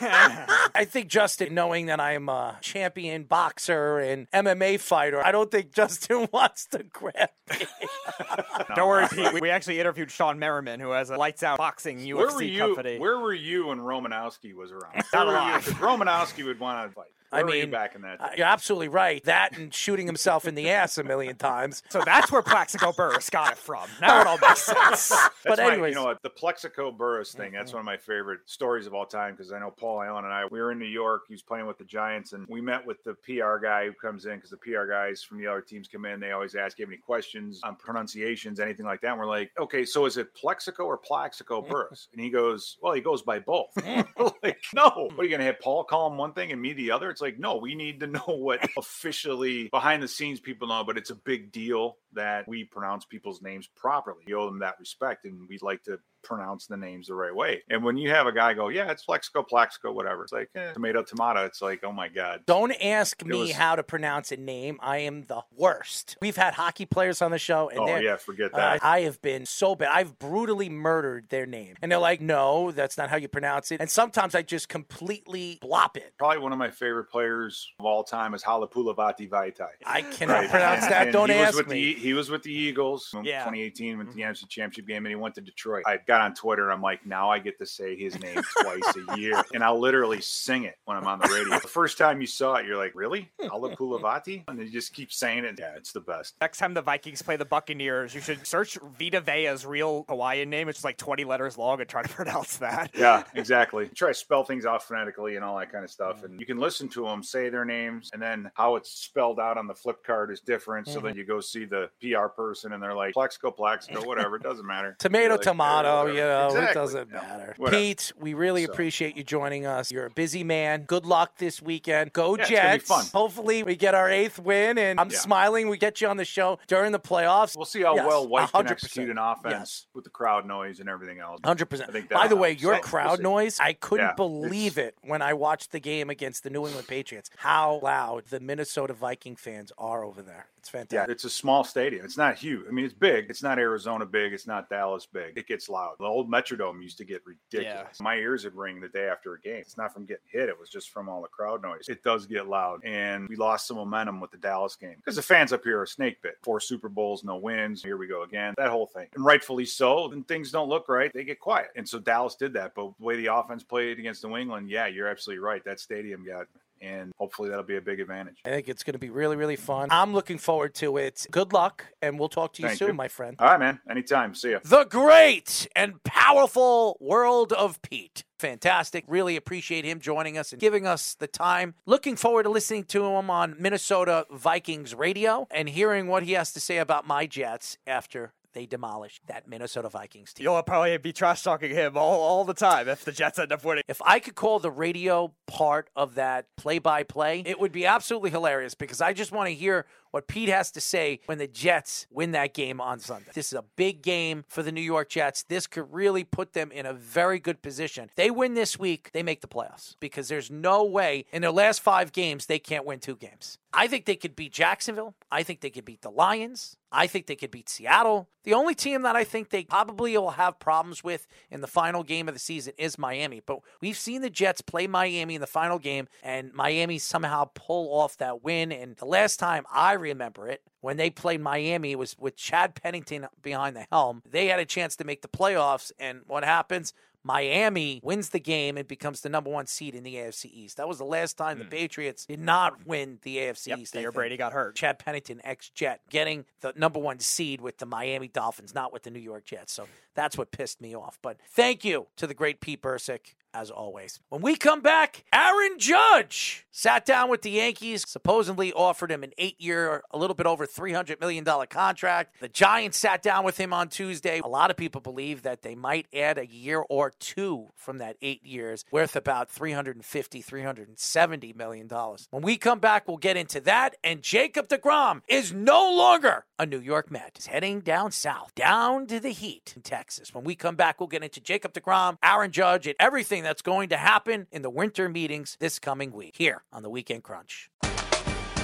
I think Justin, knowing that I'm a champion boxer and MMA fighter, I don't think Justin wants to grab me. Don't worry, Pete. We- We actually interviewed Shawne Merriman, who has a lights out boxing UFC where were you? company. Where were you when Romanowski was around? Not Where were you? Romanowski would want to fight. Where I were you mean, back in that. uh, day? you're absolutely right. That and shooting himself in the ass a million times. so that's where Plexico Burress got it from. Now it all makes sense. That's but anyway, you know what? The Plexico Burress thing, that's one of my favorite stories of all time because I know Paul Allen and I, we were in New York. He was playing with the Giants, and we met with the PR guy who comes in because the PR guys from the other teams come in. They always ask, you have any questions on pronunciations, anything like that? And we're like, okay, so is it Plexico or Plaxico Burress? And he goes, well, he goes by both. like, no. What are you going to have Paul call him one thing and me the other? It's like, no, we need to know what officially behind the scenes people know, but it's a big deal that we pronounce people's names properly. You owe them that respect, and we'd like to pronounce the names the right way. And when you have a guy go, yeah, it's Plexico, Plaxico, whatever, it's like eh, tomato, tomato. It's like, oh my god. Don't ask me was- how to pronounce a name. I am the worst. We've had hockey players on the show, and Oh yeah, forget Uh, that. I have been so bad. I've brutally murdered their name. And they're like, no, that's not how you pronounce it. And sometimes I just completely blop it. Probably one of my favorite players of all time is Halapoulivaati Vaitai. I cannot Right. pronounce And- that. and Don't ask me. The, he was with the Eagles in Yeah. 2018 with the mm-hmm. NFC Championship game, and he went to Detroit. I got on Twitter. And I'm like, now I get to say his name twice a year, and I'll literally sing it when I'm on the radio. The first time you saw it, you're like, really, Halapoulivaati? And they just keep saying it. Yeah, it's the best. Next time the Vikings play the Buccaneers, you should search Vita Vea's real Hawaiian name. It's like 20 letters long and try to pronounce that. Yeah, exactly. Try to spell things out phonetically and all that kind of stuff. Mm. And you can listen to them say their names, and then how it's spelled out on the flip card is different. So mm-hmm. then you go see the PR person, and they're like, Plexico, Plexico, whatever. It doesn't matter. Tomato, like, tomato, "Yeah, you know, whatever." it doesn't matter. whatever. Pete, we really So. appreciate you joining us. You're a busy man. Good luck this weekend. Go Yeah, Jets. fun. Hopefully, we get our eighth win, and I'm Yeah. smiling. We get you on the show during the playoffs. We'll see how Yes, well White can 100%. execute an offense Yes. with the crowd noise and everything else. Hundred percent. I think By the way, your So, we'll crowd noise, I couldn't Yeah, believe it when I watched the game against the New England Patriots. How loud the Minnesota Viking fans are over there. It's Yeah, fantastic. it's a small stadium. It's not huge. I mean, it's big. It's not Arizona big. It's not Dallas big. It gets loud. The old Metrodome used to get ridiculous. My ears would ring the day after a game. It's not from getting hit. It was just from all the crowd noise. It does get loud. And we lost some momentum with the Dallas game because the fans up here are snake bit. Four Super Bowls, no wins. Here we go again. That whole thing. And rightfully so. When things don't look right, they get quiet. And so Dallas did that. But the way the offense played against New England, yeah, you're absolutely right. That stadium got, and hopefully that'll be a big advantage. I think it's going to be really, really fun. I'm looking forward to it. Good luck, and we'll talk to you Thank soon, you. my friend. All right, man. Anytime. See ya. The great and powerful world of Pete. Fantastic. Really appreciate him joining us and giving us the time. Looking forward to listening to him on Minnesota Vikings radio and hearing what he has to say about my Jets after they demolish that Minnesota Vikings team. You'll probably be trash talking him all, all the time if the Jets end up winning. If I could call the radio part of that play by play, it would be absolutely hilarious because I just want to hear what Pete has to say when the Jets win that game on Sunday. This is a big game for the New York Jets. This could really put them in a very good position. They win this week, they make the playoffs because there's no way in their last five games they can't win two games. I think they could beat Jacksonville. I think they could beat the Lions. I think they could beat Seattle. The only team that I think they probably will have problems with in the final game of the season is Miami. But we've seen the Jets play Miami in the final game, and Miami somehow pull off that win. And the last time I remember it, when they played Miami, it was with Chad Pennington behind the helm. They had a chance to make the playoffs, and what happens? Miami wins the game and becomes the number one seed in the AFC East. That was the last time the hmm. Patriots did not win the AFC Yep, East. the year. Brady got hurt. Chad Pennington, ex Jet, getting the number one seed with the Miami Dolphins, not with the New York Jets. So that's what pissed me off. But thank you to the great Pete Bercich, as always. When we come back, Aaron Judge sat down with the Yankees, supposedly offered him an eight year, a little bit over $300 million contract. The Giants sat down with him on Tuesday. A lot of people believe that they might add a year or two from that eight years, worth about $350, $370 million. When we come back, we'll get into that. And Jacob DeGrom is no longer a New York Met. He's heading down south, down to the heat in Texas. When we come back, we'll get into Jacob DeGrom, Aaron Judge, and everything that's going to happen in the winter meetings this coming week here on the Weekend Crunch.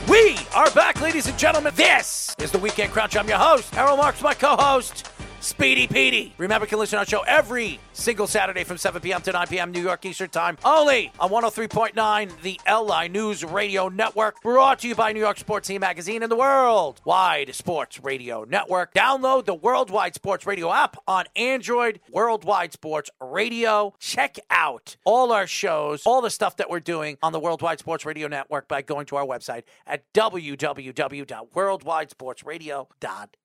We are back, ladies and gentlemen. This is the Weekend Crunch. I'm your host, Harold Marks, my co-host, Speedy Petey. Remember, you can listen to our show every single Saturday from 7 p.m. to 9 p.m. New York Eastern Time, only on 103.9, the LI News Radio Network, brought to you by New York Sports Team Magazine and the Worldwide Sports Radio Network. Download the Worldwide Sports Radio app on Android, Worldwide Sports Radio. Check out all our shows, all the stuff that we're doing on the Worldwide Sports Radio Network by going to our website at www.worldwidesportsradio.com.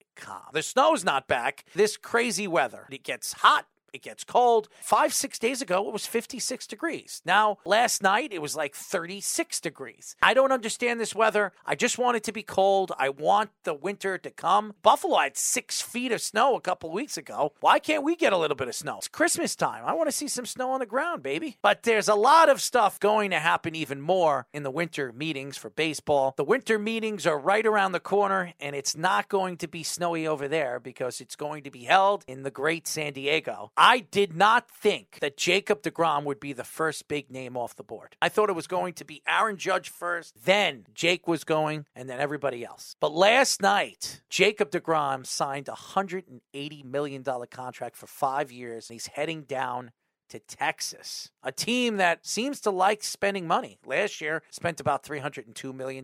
The snow's not back. This crazy weather. It gets hot. It gets cold. Five, six days ago, it was 56 degrees. Now, last night, it was like 36 degrees. I don't understand this weather. I just want it to be cold. I want the winter to come. Buffalo had six feet of snow a couple weeks ago. Why can't we get a little bit of snow? It's Christmas time. I want to see some snow on the ground, baby. But there's a lot of stuff going to happen even more in the winter meetings for baseball. The winter meetings are right around the corner, and it's not going to be snowy over there because it's going to be held in the great San Diego. Did not think that Jacob DeGrom would be the first big name off the board. I thought it was going to be Aaron Judge first, then Jake was going, and then everybody else. But last night, Jacob DeGrom signed a $180 million contract for five years, and he's heading down to Texas, a team that seems to like spending money. Last year spent about $302 million.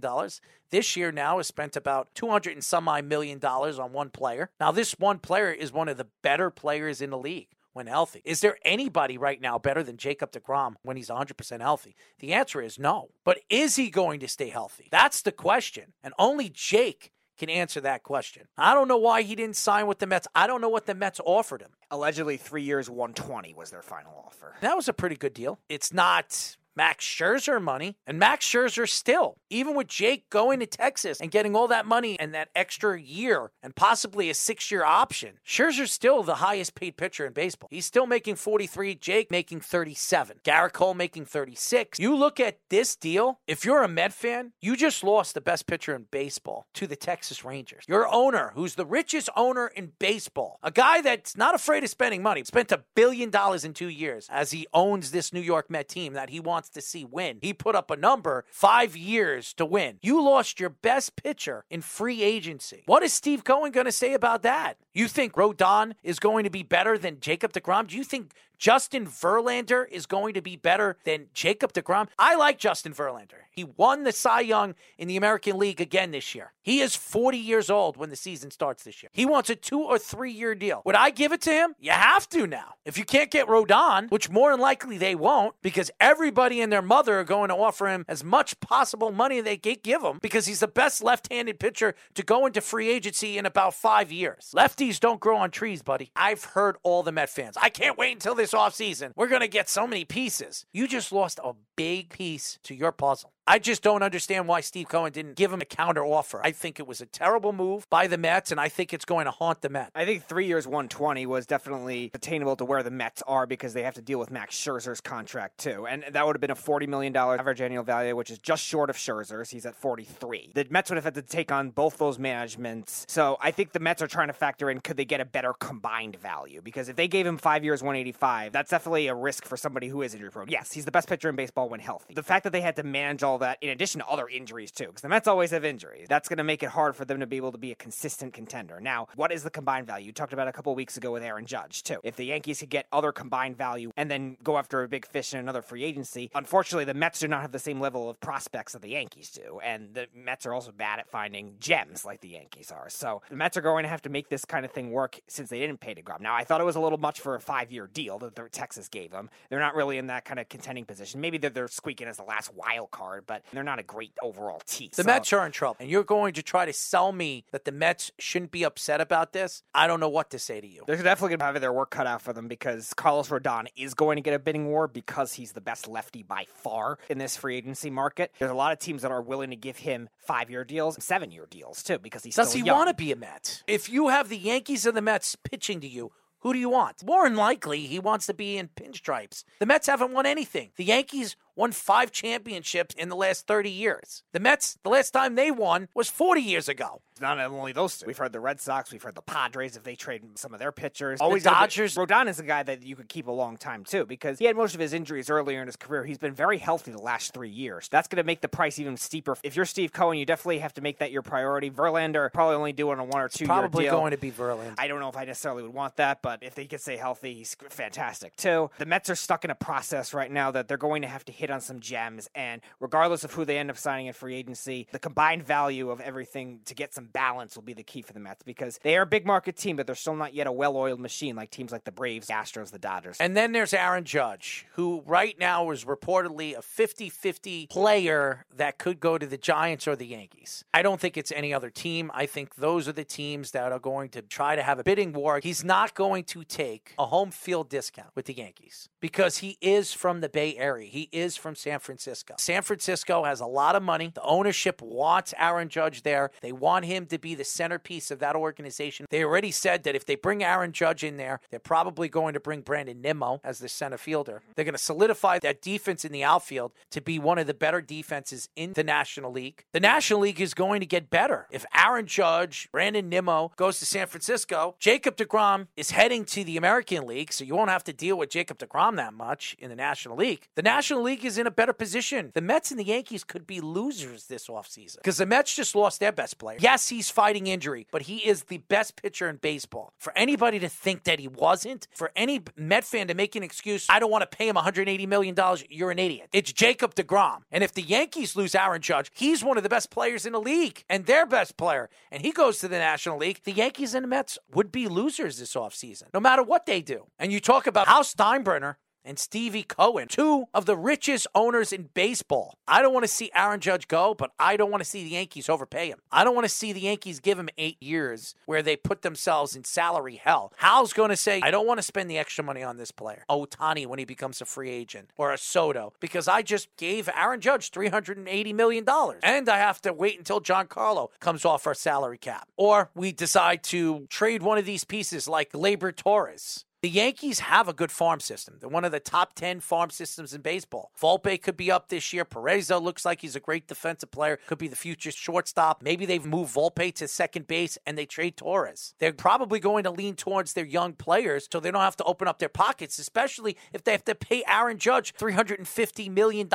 This year now has spent about 200 and some million dollars on one player. Now, this one player is one of the better players in the league when healthy. Is there anybody right now better than Jacob DeGrom when he's 100% healthy? The answer is no. But is he going to stay healthy? That's the question. And only Jake can answer that question. I don't know why he didn't sign with the Mets. I don't know what the Mets offered him. Allegedly, three years, 120 was their final offer. That was a pretty good deal. It's not Max Scherzer money. And Max Scherzer still, even with Jake going to Texas and getting all that money and that extra year and possibly a six year option, Scherzer's still the highest paid pitcher in baseball. He's still making 43, Jake making 37, Gerrit Cole making 36. You look at this deal, if you're a Met fan, you just lost the best pitcher in baseball to the Texas Rangers. Your owner, who's the richest owner in baseball, a guy that's not afraid of spending money, spent a billion dollars in two years as he owns this New York Met team that he wants wants to see win. He put up a number five years to win. You lost your best pitcher in free agency. What is Steve Cohen going to say about that? You think Rodon is going to be better than Jacob DeGrom? Do you think Justin Verlander is going to be better than Jacob DeGrom? I like Justin Verlander. He won the Cy Young in the American League again this year. He is 40 years old when the season starts this year. He wants a two or three year deal. Would I give it to him? You have to now. If you can't get Rodon, which more than likely they won't, because everybody and their mother are going to offer him as much possible money they can give him because he's the best left handed pitcher to go into free agency in about five years. Lefties don't grow on trees, buddy. I've heard all the Met fans. I can't wait until this offseason. We're going to get so many pieces. You just lost a big piece to your puzzle. I just don't understand why Steve Cohen didn't give him a counter offer. I think it was a terrible move by the Mets, and I think it's going to haunt the Mets. I think three years, 120 was definitely attainable to where the Mets are because they have to deal with Max Scherzer's contract too. And that would have been a $40 million average annual value, which is just short of Scherzer's. He's at 43. The Mets would have had to take on both those managements. So I think the Mets are trying to factor in could they get a better combined value? Because if they gave him five years, 185, that's definitely a risk for somebody who is injury prone. Yes, he's the best pitcher in baseball when healthy. The fact that they had to manage all that in addition to other injuries too, because the Mets always have injuries. That's going to make it hard for them to be able to be a consistent contender. Now, what is the combined value? You talked about a couple weeks ago with Aaron Judge too. If the Yankees could get other combined value and then go after a big fish in another free agency, unfortunately, the Mets do not have the same level of prospects that the Yankees do, and the Mets are also bad at finding gems like the Yankees are. So the Mets are going to have to make this kind of thing work since they didn't pay DeGrom. Now, I thought it was a little much for a five-year deal that Texas gave them. They're not really in that kind of contending position. Maybe they're, they're squeaking as the last wild card, but they're not a great overall team. The So- Mets are in trouble. And you're going to try to sell me that the Mets shouldn't be upset about this? I don't know what to say to you. They're definitely going to have their work cut out for them because Carlos Rodon is going to get a bidding war because he's the best lefty by far in this free agency market. There's a lot of teams that are willing to give him five year deals, seven year deals too, because he's Does still he young. want to be a Met? If you have the Yankees and the Mets pitching to you, who do you want? More than likely, he wants to be in pinstripes. The Mets haven't won anything. The Yankees won five championships in the last 30 years. The Mets, the last time they won was 40 years ago. Not only those two. We've heard the Red Sox, we've heard the Padres if they trade some of their pitchers. Oh, Always Dodgers. Rodon is a guy that you could keep a long time too because he had most of his injuries earlier in his career. He's been very healthy the last three years. That's going to make the price even steeper. If you're Steve Cohen, you definitely have to make that your priority. Verlander probably only doing a one or two Probably year deal. going to be Verlander. I don't know if I necessarily would want that, but if they could stay healthy, he's fantastic too. The Mets are stuck in a process right now that they're going to have to hit on some gems, and regardless of who they end up signing in free agency, the combined value of everything to get some balance will be the key for the Mets because they are a big market team, but they're still not yet a well-oiled machine like teams like the Braves, Astros, the Dodgers. And then there's Aaron Judge, who right now is reportedly a 50 50 player that could go to the Giants or the Yankees. I don't think it's any other team. I think those are the teams that are going to try to have a bidding war. He's not going to take a home field discount with the Yankees because he is from the Bay Area. He is from San Francisco. San Francisco has a lot of money. The ownership wants Aaron Judge there. They want him to be the centerpiece of that organization. They already said that if they bring Aaron Judge in there, they're probably going to bring Brandon Nimmo as the center fielder. They're going to solidify that defense in the outfield to be one of the better defenses in the National League. The National League is going to get better. If Aaron Judge, Brandon Nimmo goes to San Francisco, Jacob DeGrom is heading to the American League, so you won't have to deal with Jacob DeGrom that much in the National League. The National League is in a better position. The Mets and the Yankees could be losers this offseason because the Mets just lost their best player. Yes, he's fighting injury, but he is the best pitcher in baseball. For anybody to think that he wasn't, for any Met fan to make an excuse, I don't want to pay him $180 million, you're an idiot. It's Jacob DeGrom. And if the Yankees lose Aaron Judge, he's one of the best players in the league and their best player, and he goes to the National League, the Yankees and the Mets would be losers this offseason, no matter what they do. And you talk about how Steinbrenner and Stevie Cohen, two of the richest owners in baseball. I don't want to see Aaron Judge go, but I don't want to see the Yankees overpay him. I don't want to see the Yankees give him eight years where they put themselves in salary hell. Hal's going to say, I don't want to spend the extra money on this player, Ohtani, when he becomes a free agent, or a Soto, because I just gave Aaron Judge $380 million. And I have to wait until Giancarlo comes off our salary cap. Or we decide to trade one of these pieces like Gleyber Torres The Yankees have a good farm system. They're one of the top 10 farm systems in baseball. Volpe could be up this year. Peraza looks like he's a great defensive player, could be the future shortstop. Maybe they've moved Volpe to second base and they trade Torres. They're probably going to lean towards their young players so they don't have to open up their pockets, especially if they have to pay Aaron Judge $350 million.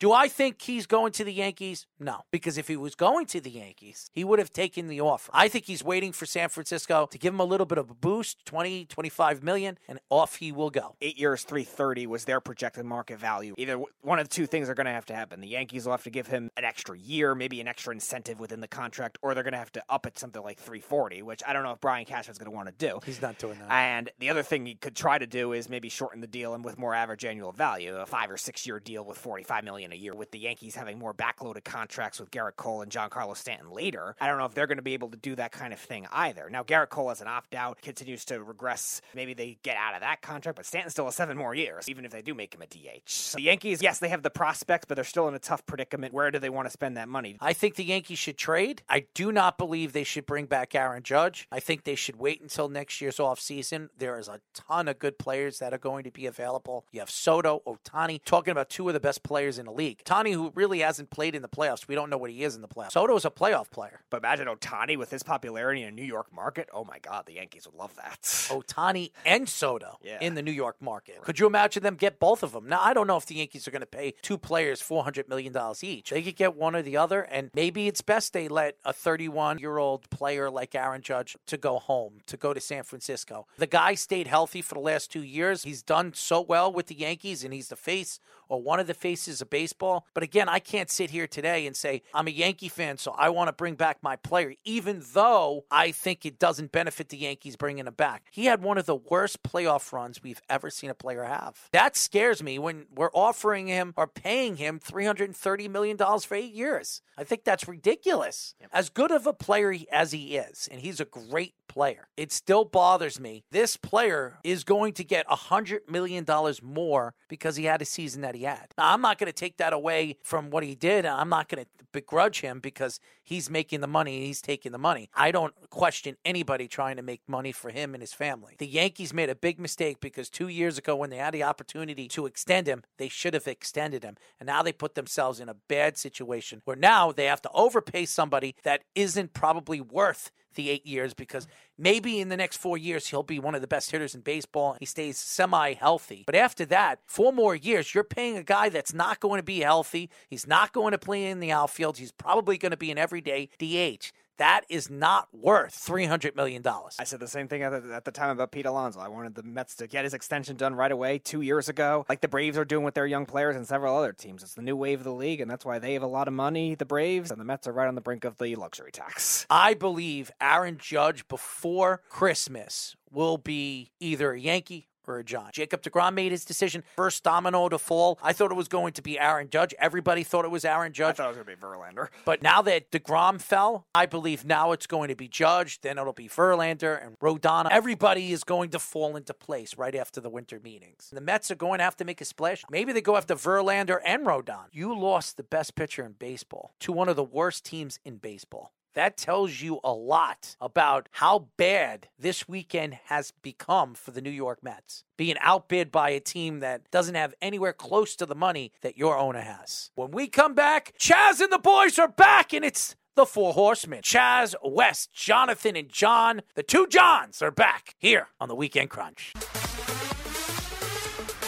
Do I think he's going to the Yankees? No, because if he was going to the Yankees, he would have taken the offer. I think he's waiting for San Francisco to give him a little bit of a boost, 20, 25 million, and off he will go. Eight years, 330 was their projected market value. Either one of the two things are going to have to happen. The Yankees will have to give him an extra year, maybe an extra incentive within the contract, or they're going to have to up it something like 340, which I don't know if Brian Cashman's going to want to do. He's not doing that. And the other thing he could try to do is maybe shorten the deal and with more average annual value, a five or six year deal with 45 million a year. With the Yankees having more backloaded contracts with Gerrit Cole and Giancarlo Stanton later, I don't know if they're going to be able to do that kind of thing either. Now Gerrit Cole has an opt out, continues to regress. Maybe they get out of that contract, but Stanton still has seven more years, even if they do make him a DH. So the Yankees, yes, they have the prospects, but they're still in a tough predicament. Where do they want to spend that money? I think the Yankees should trade. I do not believe they should bring back Aaron Judge. I think they should wait until next year's offseason. There is a ton of good players that are going to be available. You have Soto, Ohtani, talking about two of the best players in the league. Ohtani, who really hasn't played in the playoffs, we don't know what he is in the playoffs. Soto is a playoff player. But imagine Ohtani with his popularity in a New York market. Oh my God, the Yankees would love that. Ohtani and Soto Yeah. in the New York market. Could you imagine them get both of them? Now, I don't know if the Yankees are going to pay two players $400 million each. They could get one or the other, and maybe it's best they let a 31 year old player like Aaron Judge to go home, to go to San Francisco. The guy stayed healthy for the last two years. He's done so well with the Yankees, and he's the face or one of the faces of baseball. But again, I can't sit here today and say, I'm a Yankee fan, so I want to bring back my player, even though I think it doesn't benefit the Yankees bringing him back. He had one of the worst playoff runs we've ever seen a player have. That scares me when we're offering him or paying him $330 million for eight years. I think that's ridiculous. As good of a player as he is, and he's a great player, it still bothers me. This player is going to get $100 million more because he had a season that he had. Now, I'm not going to take that away from what he did. I'm not going to begrudge him because he's making the money and he's taking the money. I don't question anybody trying to make money for him and his family. The Yankees made a big mistake because two years ago, when they had the opportunity to extend him, they should have extended him. And now they put themselves in a bad situation where now they have to overpay somebody that isn't probably worth the eight years because maybe in the next four years he'll be one of the best hitters in baseball. He stays semi healthy. But after that, four more years, you're paying a guy that's not going to be healthy. He's not going to play in the outfield. He's probably going to be an everyday DH. That is not worth $300 million. I said the same thing at the, at the time about Pete Alonso. I wanted the Mets to get his extension done right away two years ago, like the Braves are doing with their young players and several other teams. It's the new wave of the league, and that's why they have a lot of money, the Braves, and the Mets are right on the brink of the luxury tax. I believe Aaron Judge before Christmas will be either a Yankee or a Giant. Jacob DeGrom made his decision. First domino to fall. I thought it was going to be Aaron Judge. Everybody thought it was Aaron Judge. I thought it was going to be Verlander. But now that DeGrom fell, I believe now it's going to be Judge, then it'll be Verlander and Rodana. Everybody is going to fall into place right after the winter meetings. The Mets are going to have to make a splash. Maybe they go after Verlander and Rodon. You lost the best pitcher in baseball to one of the worst teams in baseball. That tells you a lot about how bad this weekend has become for the New York Mets. Being outbid by a team that doesn't have anywhere close to the money that your owner has. When we come back, Chaz and the boys are back, and it's the Four Horsemen. Chaz, West, Jonathan, and John, the two Johns, are back here on the Weekend Crunch.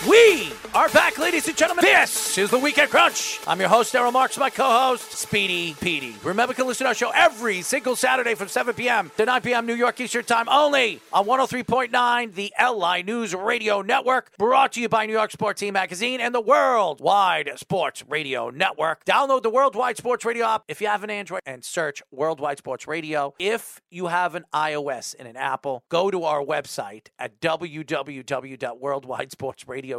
We are back, ladies and gentlemen. This is the Weekend Crunch. I'm your host, Daryl Marks, my co-host, Speedy Petey. Remember, you can listen to our show every single Saturday from 7 p.m. to 9 p.m. New York Eastern Time only on 103.9, the LI News Radio Network, brought to you by New York Sports Team Magazine and the Worldwide Sports Radio Network. Download the Worldwide Sports Radio app if you have an Android and search Worldwide Sports Radio. If you have an iOS and an Apple, go to our website at www.worldwidesportsradio.com.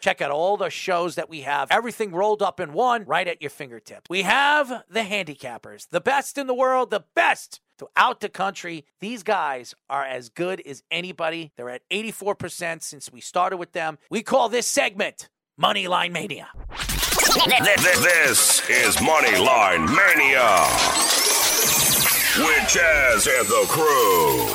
Check out all the shows that we have, everything rolled up in one right at your fingertips. We have the handicappers, the best in the world, the best throughout the country. These guys are as good as anybody. They're at 84% since we started with them. We call this segment Moneyline Mania. This is Moneyline Mania with Chaz and the crew.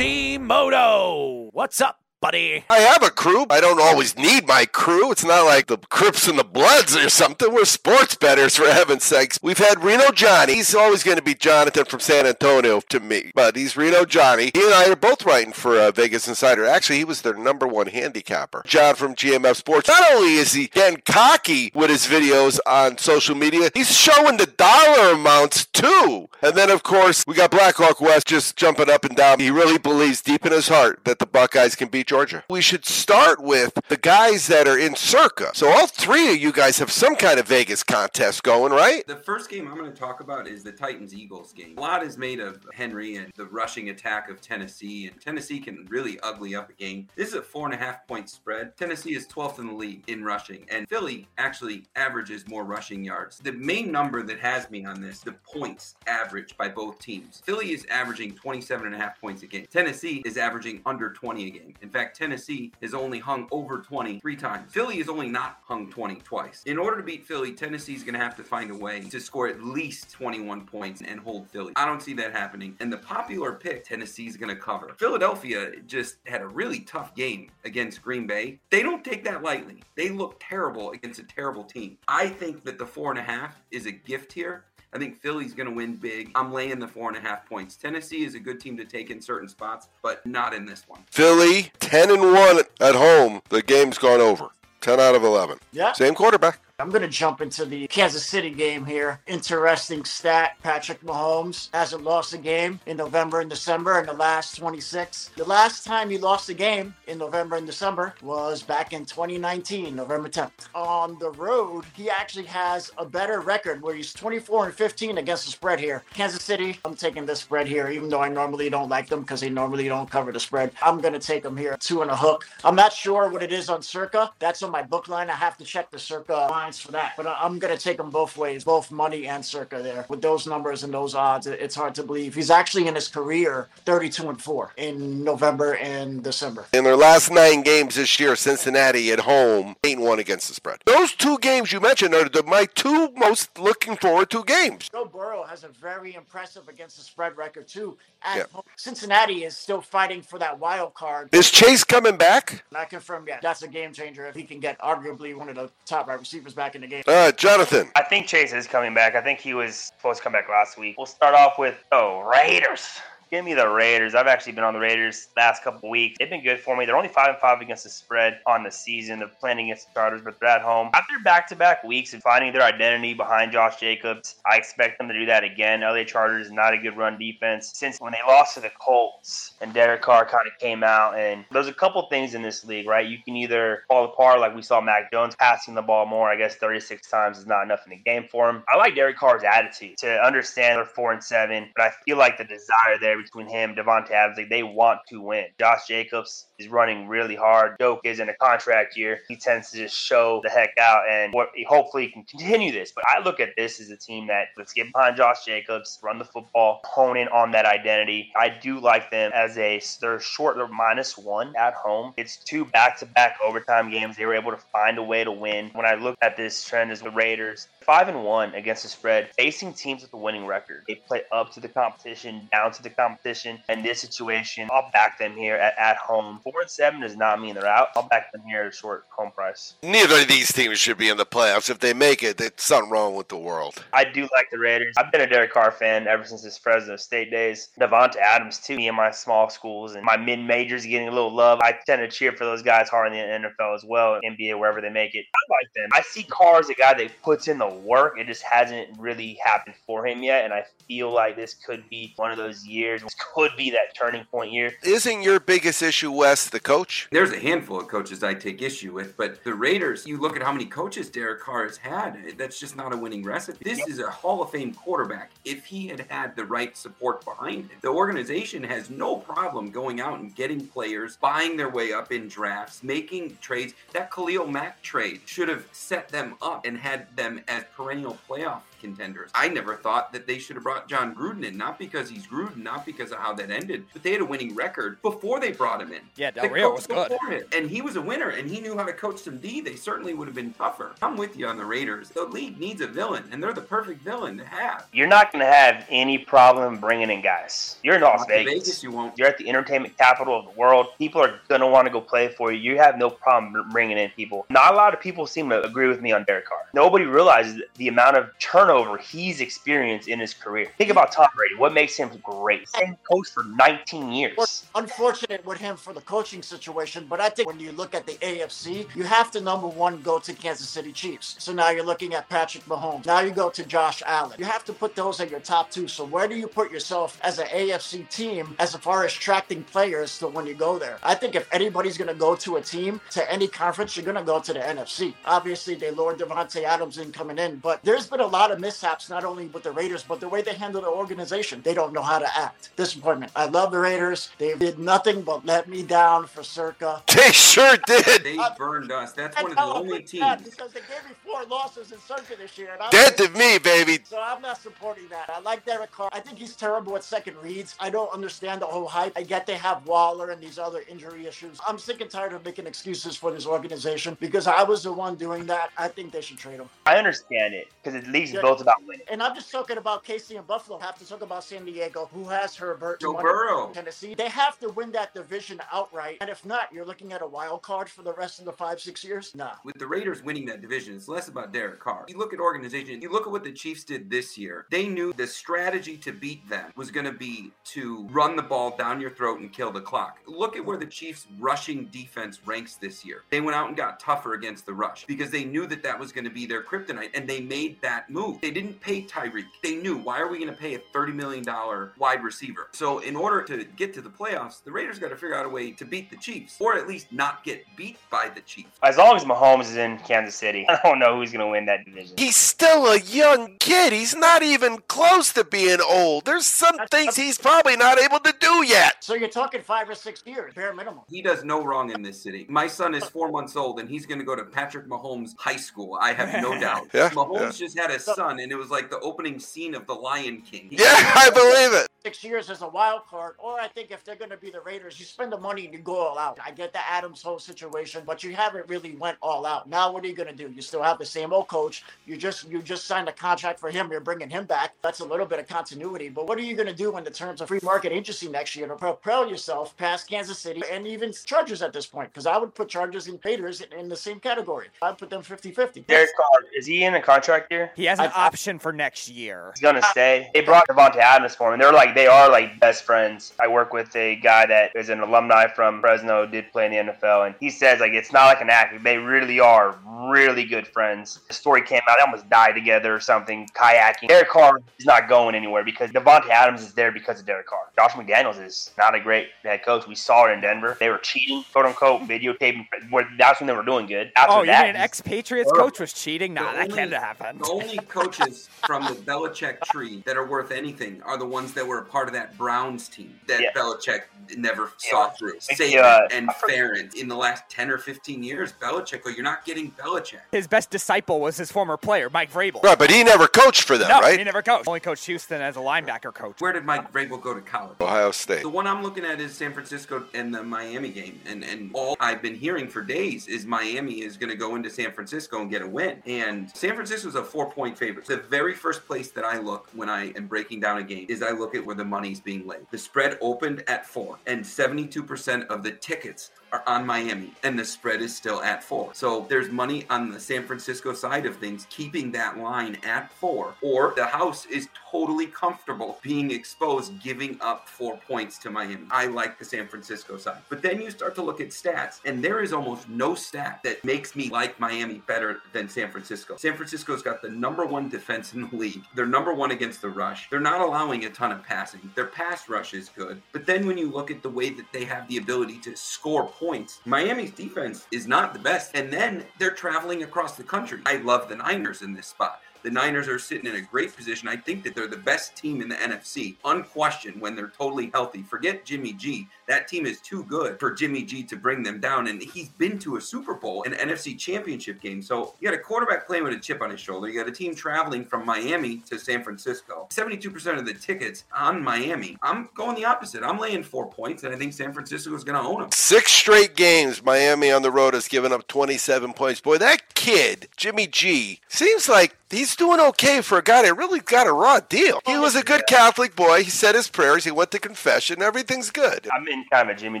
Shazimoto. What's up, buddy? I have a crew. I don't always need my crew. It's not like the Crips and the Bloods or something. We're sports betters, for heaven's sakes. We've had Reno Johnny. He's always going to be Jonathan from San Antonio to me, but he's Reno Johnny. He and I are both writing for uh, Vegas Insider. Actually, he was their number one handicapper. John from GMF Sports. Not only is he getting cocky with his videos on social media, he's showing the dollar amounts too. And then, of course, we got Blackhawk West just jumping up and down. He really believes deep in his heart that the Buckeyes can beat Georgia. We should start with the guys that are in Circa. So all three of you guys have some kind of Vegas contest going, right? The first game I'm going to talk about is the Titans Eagles game. A lot is made of Henry and the rushing attack of Tennessee, and Tennessee can really ugly up a game. This is a four and a half point spread. Tennessee is 12th in the league in rushing, and Philly actually averages more rushing yards. The main number that has me on this, the points average by both teams. Philly is averaging 27 and a half points a game. Tennessee is averaging under 20 a game. In fact, Tennessee has only hung over 20 three times. Philly has only not hung 20 twice. In order to beat Philly, Tennessee is going to have to find a way to score at least 21 points and hold Philly. I don't see that happening. And the popular pick, Tennessee is going to cover. Philadelphia just had a really tough game against Green Bay. They don't take that lightly. They look terrible against a terrible team. I think that the four and a half is a gift here. I think Philly's going to win big. I'm laying the four and a half points. Tennessee is a good team to take in certain spots, but not in this one. Philly, 10 and 1 at home. The game's gone over. 10 out of 11. Yeah. Same quarterback. I'm going to jump into the Kansas City game here. Interesting stat Patrick Mahomes hasn't lost a game in November and December in the last 26. The last time he lost a game in November and December was back in 2019, November 10th. On the road, he actually has a better record where he's 24 and 15 against the spread here. Kansas City, I'm taking this spread here, even though I normally don't like them because they normally don't cover the spread. I'm going to take them here, two and a hook. I'm not sure what it is on Circa. That's on my book line. I have to check the Circa lines for that. But I'm going to take them both ways, both money and Circa there. With those numbers and those odds, it's hard to believe. He's actually in his career 32 and 4 in November and December. In their last nine games this year, Cincinnati at home, 8 1 against the spread. Those two games you mentioned are the, my two most looking forward to games. Joe Burrow has a very impressive against the spread record, too. At Yeah. home. Cincinnati is still fighting for that wild card. Is Chase coming back? Not confirmed yet. That's a game changer if he can get arguably one of the top wide receivers back in the game. Uh, Jonathan. I think Chase is coming back. I think he was supposed to come back last week. We'll start off with oh Raiders. Give me the Raiders. I've actually been on the Raiders last couple weeks. They've been good for me. They're only five and five against the spread on the season. They're playing against the Chargers, but they're at home. After back-to-back weeks of finding their identity behind Josh Jacobs, I expect them to do that again. LA Chargers not a good run defense since when they lost to the Colts and Derek Carr kind of came out. And there's a couple things in this league, right? You can either fall apart like we saw Mac Jones passing the ball more. I guess 36 times is not enough in the game for him. I like Derek Carr's attitude to understand they're four and seven, but I feel like the desire there between him, Davante Adams, like they want to win. Josh Jacobs is running really hard. Doak is in a contract year. He tends to just show the heck out, and hopefully he can continue this. But I look at this as a team that let's get behind Josh Jacobs, run the football, hone in on that identity. I do like them as a they're short, they're minus one at home. It's two back-to-back overtime games. They were able to find a way to win. When I look at this trend as the Raiders, five and one against the spread, facing teams with a winning record. They play up to the competition, down to the competition. Competition in this situation, I'll back them here at, at home. Four and seven does not mean they're out. I'll back them here at a short home price. Neither of these teams should be in the playoffs. If they make it, there's something wrong with the world. I do like the Raiders. I've been a Derek Carr fan ever since his Fresno State days. Davante Adams too. Me and my small schools and my mid majors getting a little love. I tend to cheer for those guys hard in the NFL as well, NBA wherever they make it. I like them. I see Carr as a guy that puts in the work. It just hasn't really happened for him yet, and I feel like this could be one of those years. This could be that turning point year. Isn't your biggest issue, Wes, the coach? There's a handful of coaches I take issue with, but the Raiders, you look at how many coaches Derek Carr has had, that's just not a winning recipe. This is a Hall of Fame quarterback. If he had had the right support behind him, the organization has no problem going out and getting players, buying their way up in drafts, making trades. That Khalil Mack trade should have set them up and had them as perennial playoff contenders. I never thought that they should have brought Jon Gruden in, not because he's Gruden, not not because of how that ended, but they had a winning record before they brought him in. Yeah, Del The Rio was good. before him, and he was a winner, and he knew how to coach some D. They certainly would have been tougher. I'm with you on the Raiders. The league needs a villain, and they're the perfect villain to have. You're not going to have any problem bringing in guys. You're in Las Not Vegas. Vegas, you won't. You're at the entertainment capital of the world. People are going to want to go play for you. You have no problem bringing in people. Not a lot of people seem to agree with me on Derek Carr. Nobody realizes the amount of turnover he's experienced in his career. Think about Tom Brady. What makes him great? Same coach for 19 years. Unfortunate with him for the coaching situation, but I think when you look at the AFC, you have to number one go to Kansas City Chiefs. So now you're looking at Patrick Mahomes. Now you go to Josh Allen. You have to put those at your top two. So where do you put yourself as an AFC team as far as attracting players to when you go there? I think if anybody's going to go to a team to any conference, you're going to go to the NFC. Obviously, they lowered Davante Adams in coming in, but there's been a lot of mishaps not only with the Raiders, but the way they handle the organization. They don't know how to act. Disappointment. I love the Raiders. They did nothing but let me down for circa. They sure did. They burned us. That's one of the only teams. Because they gave me four losses in circa this year. and I'm- Dead to me, baby. So I'm not supporting that. I like Derek Carr. I think he's terrible at second reads. I don't understand the whole hype. I get they have Waller and these other injury issues. I'm sick and tired of making excuses for this organization because I was the one doing that. I think they should trade him. I understand it because the league's Yeah. Built about winning. And I'm just talking about KC and Buffalo. I have to talk about San Diego, who has Herbert. Joe Burrow. Tennessee. They have to win that division outright. And if not, you're looking at a wild card for the rest of the five, six years. Nah. With the Raiders winning that division, it's less about Derek Carr. You look at organization, you look at what the Chiefs did this year. They knew the strategy to beat them was going to be to run the ball down your throat and kill the clock. Look at where the Chiefs' rushing defense ranks this year. They went out and got tougher against the rush because they knew that that was going to be their kryptonite, and they made that move. They didn't pay Tyreek. They knew why are we going to pay a thirty million dollar wide receiver? So in order to get to the playoffs, the Raiders got to figure out a way to beat the Chiefs, or at least not get beat by the Chiefs. As long as Mahomes is in Kansas City, I don't know who's going to win that division. He's still a young kid. He's not even close to being old. There's some things he's probably not able to do yet. So you're talking five or six years, bare minimum. He does no wrong in this city. My son is four months old and he's going to go to Patrick Mahomes High School. I have no doubt. Yeah, Mahomes yeah. just had a son and it was like the opening scene of The Lion King. Yeah, I believe it. Six years as a wild card, or I think if they're going to be the Raiders, you spend the money and you go all out. I get the Adams whole situation, but you haven't really went all out. Now, what are you going to do? You still have the same old coach. You just you just signed a contract for him. You're bringing him back. That's a little bit of continuity. But what are you going to do in the terms of free market agency next year to propel yourself past Kansas City and even Chargers at this point? Because I would put Chargers and Raiders in, in the same category. I'd put them 50-50. Derek Carr, is he in a contract year? He has an I- option for next year. He's gonna stay. They brought Davante Adams for him. They're like they are like best friends. I work with a guy that is an alumni from Fresno, did play in the NFL, and he says like it's not like an act. They really are really good friends. The story came out, they almost died together or something, kayaking. Derek Carr is not going anywhere because Davante Adams is there because of Derek Carr. Josh McDaniels is not a great head coach. We saw it in Denver. They were cheating, quote unquote, videotaping. Where that's when they were doing good. After Oh, you that, mean an he's- ex-Patriots horrible. coach was cheating? Nah, The that only- can't happen. The only coaches from the Belichick tree that are worth anything are the ones that were a part of that Browns team that Yeah. Belichick never saw through. Yeah, Saban uh, and I Farron in the last 10 or 15 years, Belichick, oh, you're not getting Belichick. His best disciple was his former player, Mike Vrabel. Right, but he never coached for them, no, right? he never coached. Only coached Houston as a linebacker coach. Where did Mike Vrabel go to college? Ohio State. The one I'm looking at is San Francisco and the Miami game. And and all I've been hearing for days is Miami is going to go into San Francisco and get a win. And San Francisco's a four point favorite. The very first place that I look when I am breaking down a game is I look at where the money's being laid. The spread opened at four, and 72% of the tickets are on Miami, and the spread is still at four. So there's money on the San Francisco side of things, keeping that line at four, or the house is totally comfortable being exposed, giving up four points to Miami. I like the San Francisco side. But then you start to look at stats, and there is almost no stat that makes me like Miami better than San Francisco. San Francisco's got the number one defense in the league. They're number one against the rush. They're not allowing a ton of passing. Their pass rush is good. But then when you look at the way that they have the ability to score points, Miami's defense is not the best. And then they're traveling across the country. I love the Niners in this spot. The Niners are sitting in a great position. I think that they're the best team in the NFC, unquestioned when they're totally healthy. Forget Jimmy G. That team is too good for Jimmy G to bring them down. And he's been to a Super Bowl and NFC championship game. So you got a quarterback playing with a chip on his shoulder. You got a team traveling from Miami to San Francisco. 72% of the tickets on Miami. I'm going the opposite. I'm laying four points, and I think San Francisco is going to own them. Six straight games, Miami on the road has given up 27 points. Boy, that kid, Jimmy G, seems like he's doing okay for a guy that really got a raw deal. He was a good Catholic boy. He said his prayers. He went to confession. Everything's good. I'm in kind of a Jimmy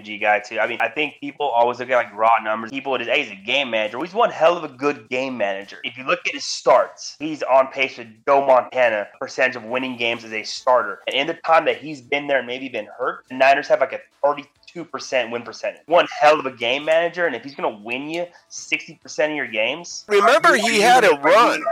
G guy too. I mean, I think people always look at like raw numbers. People just, hey, he's a game manager. He's one hell of a good game manager. If you look at his starts, he's on pace with Joe Montana percentage of winning games as a starter. And in the time that he's been there and maybe been hurt, the Niners have like a 32% win percentage. One hell of a game manager, and if he's going to win you 60% of your games, Remember, he had a run.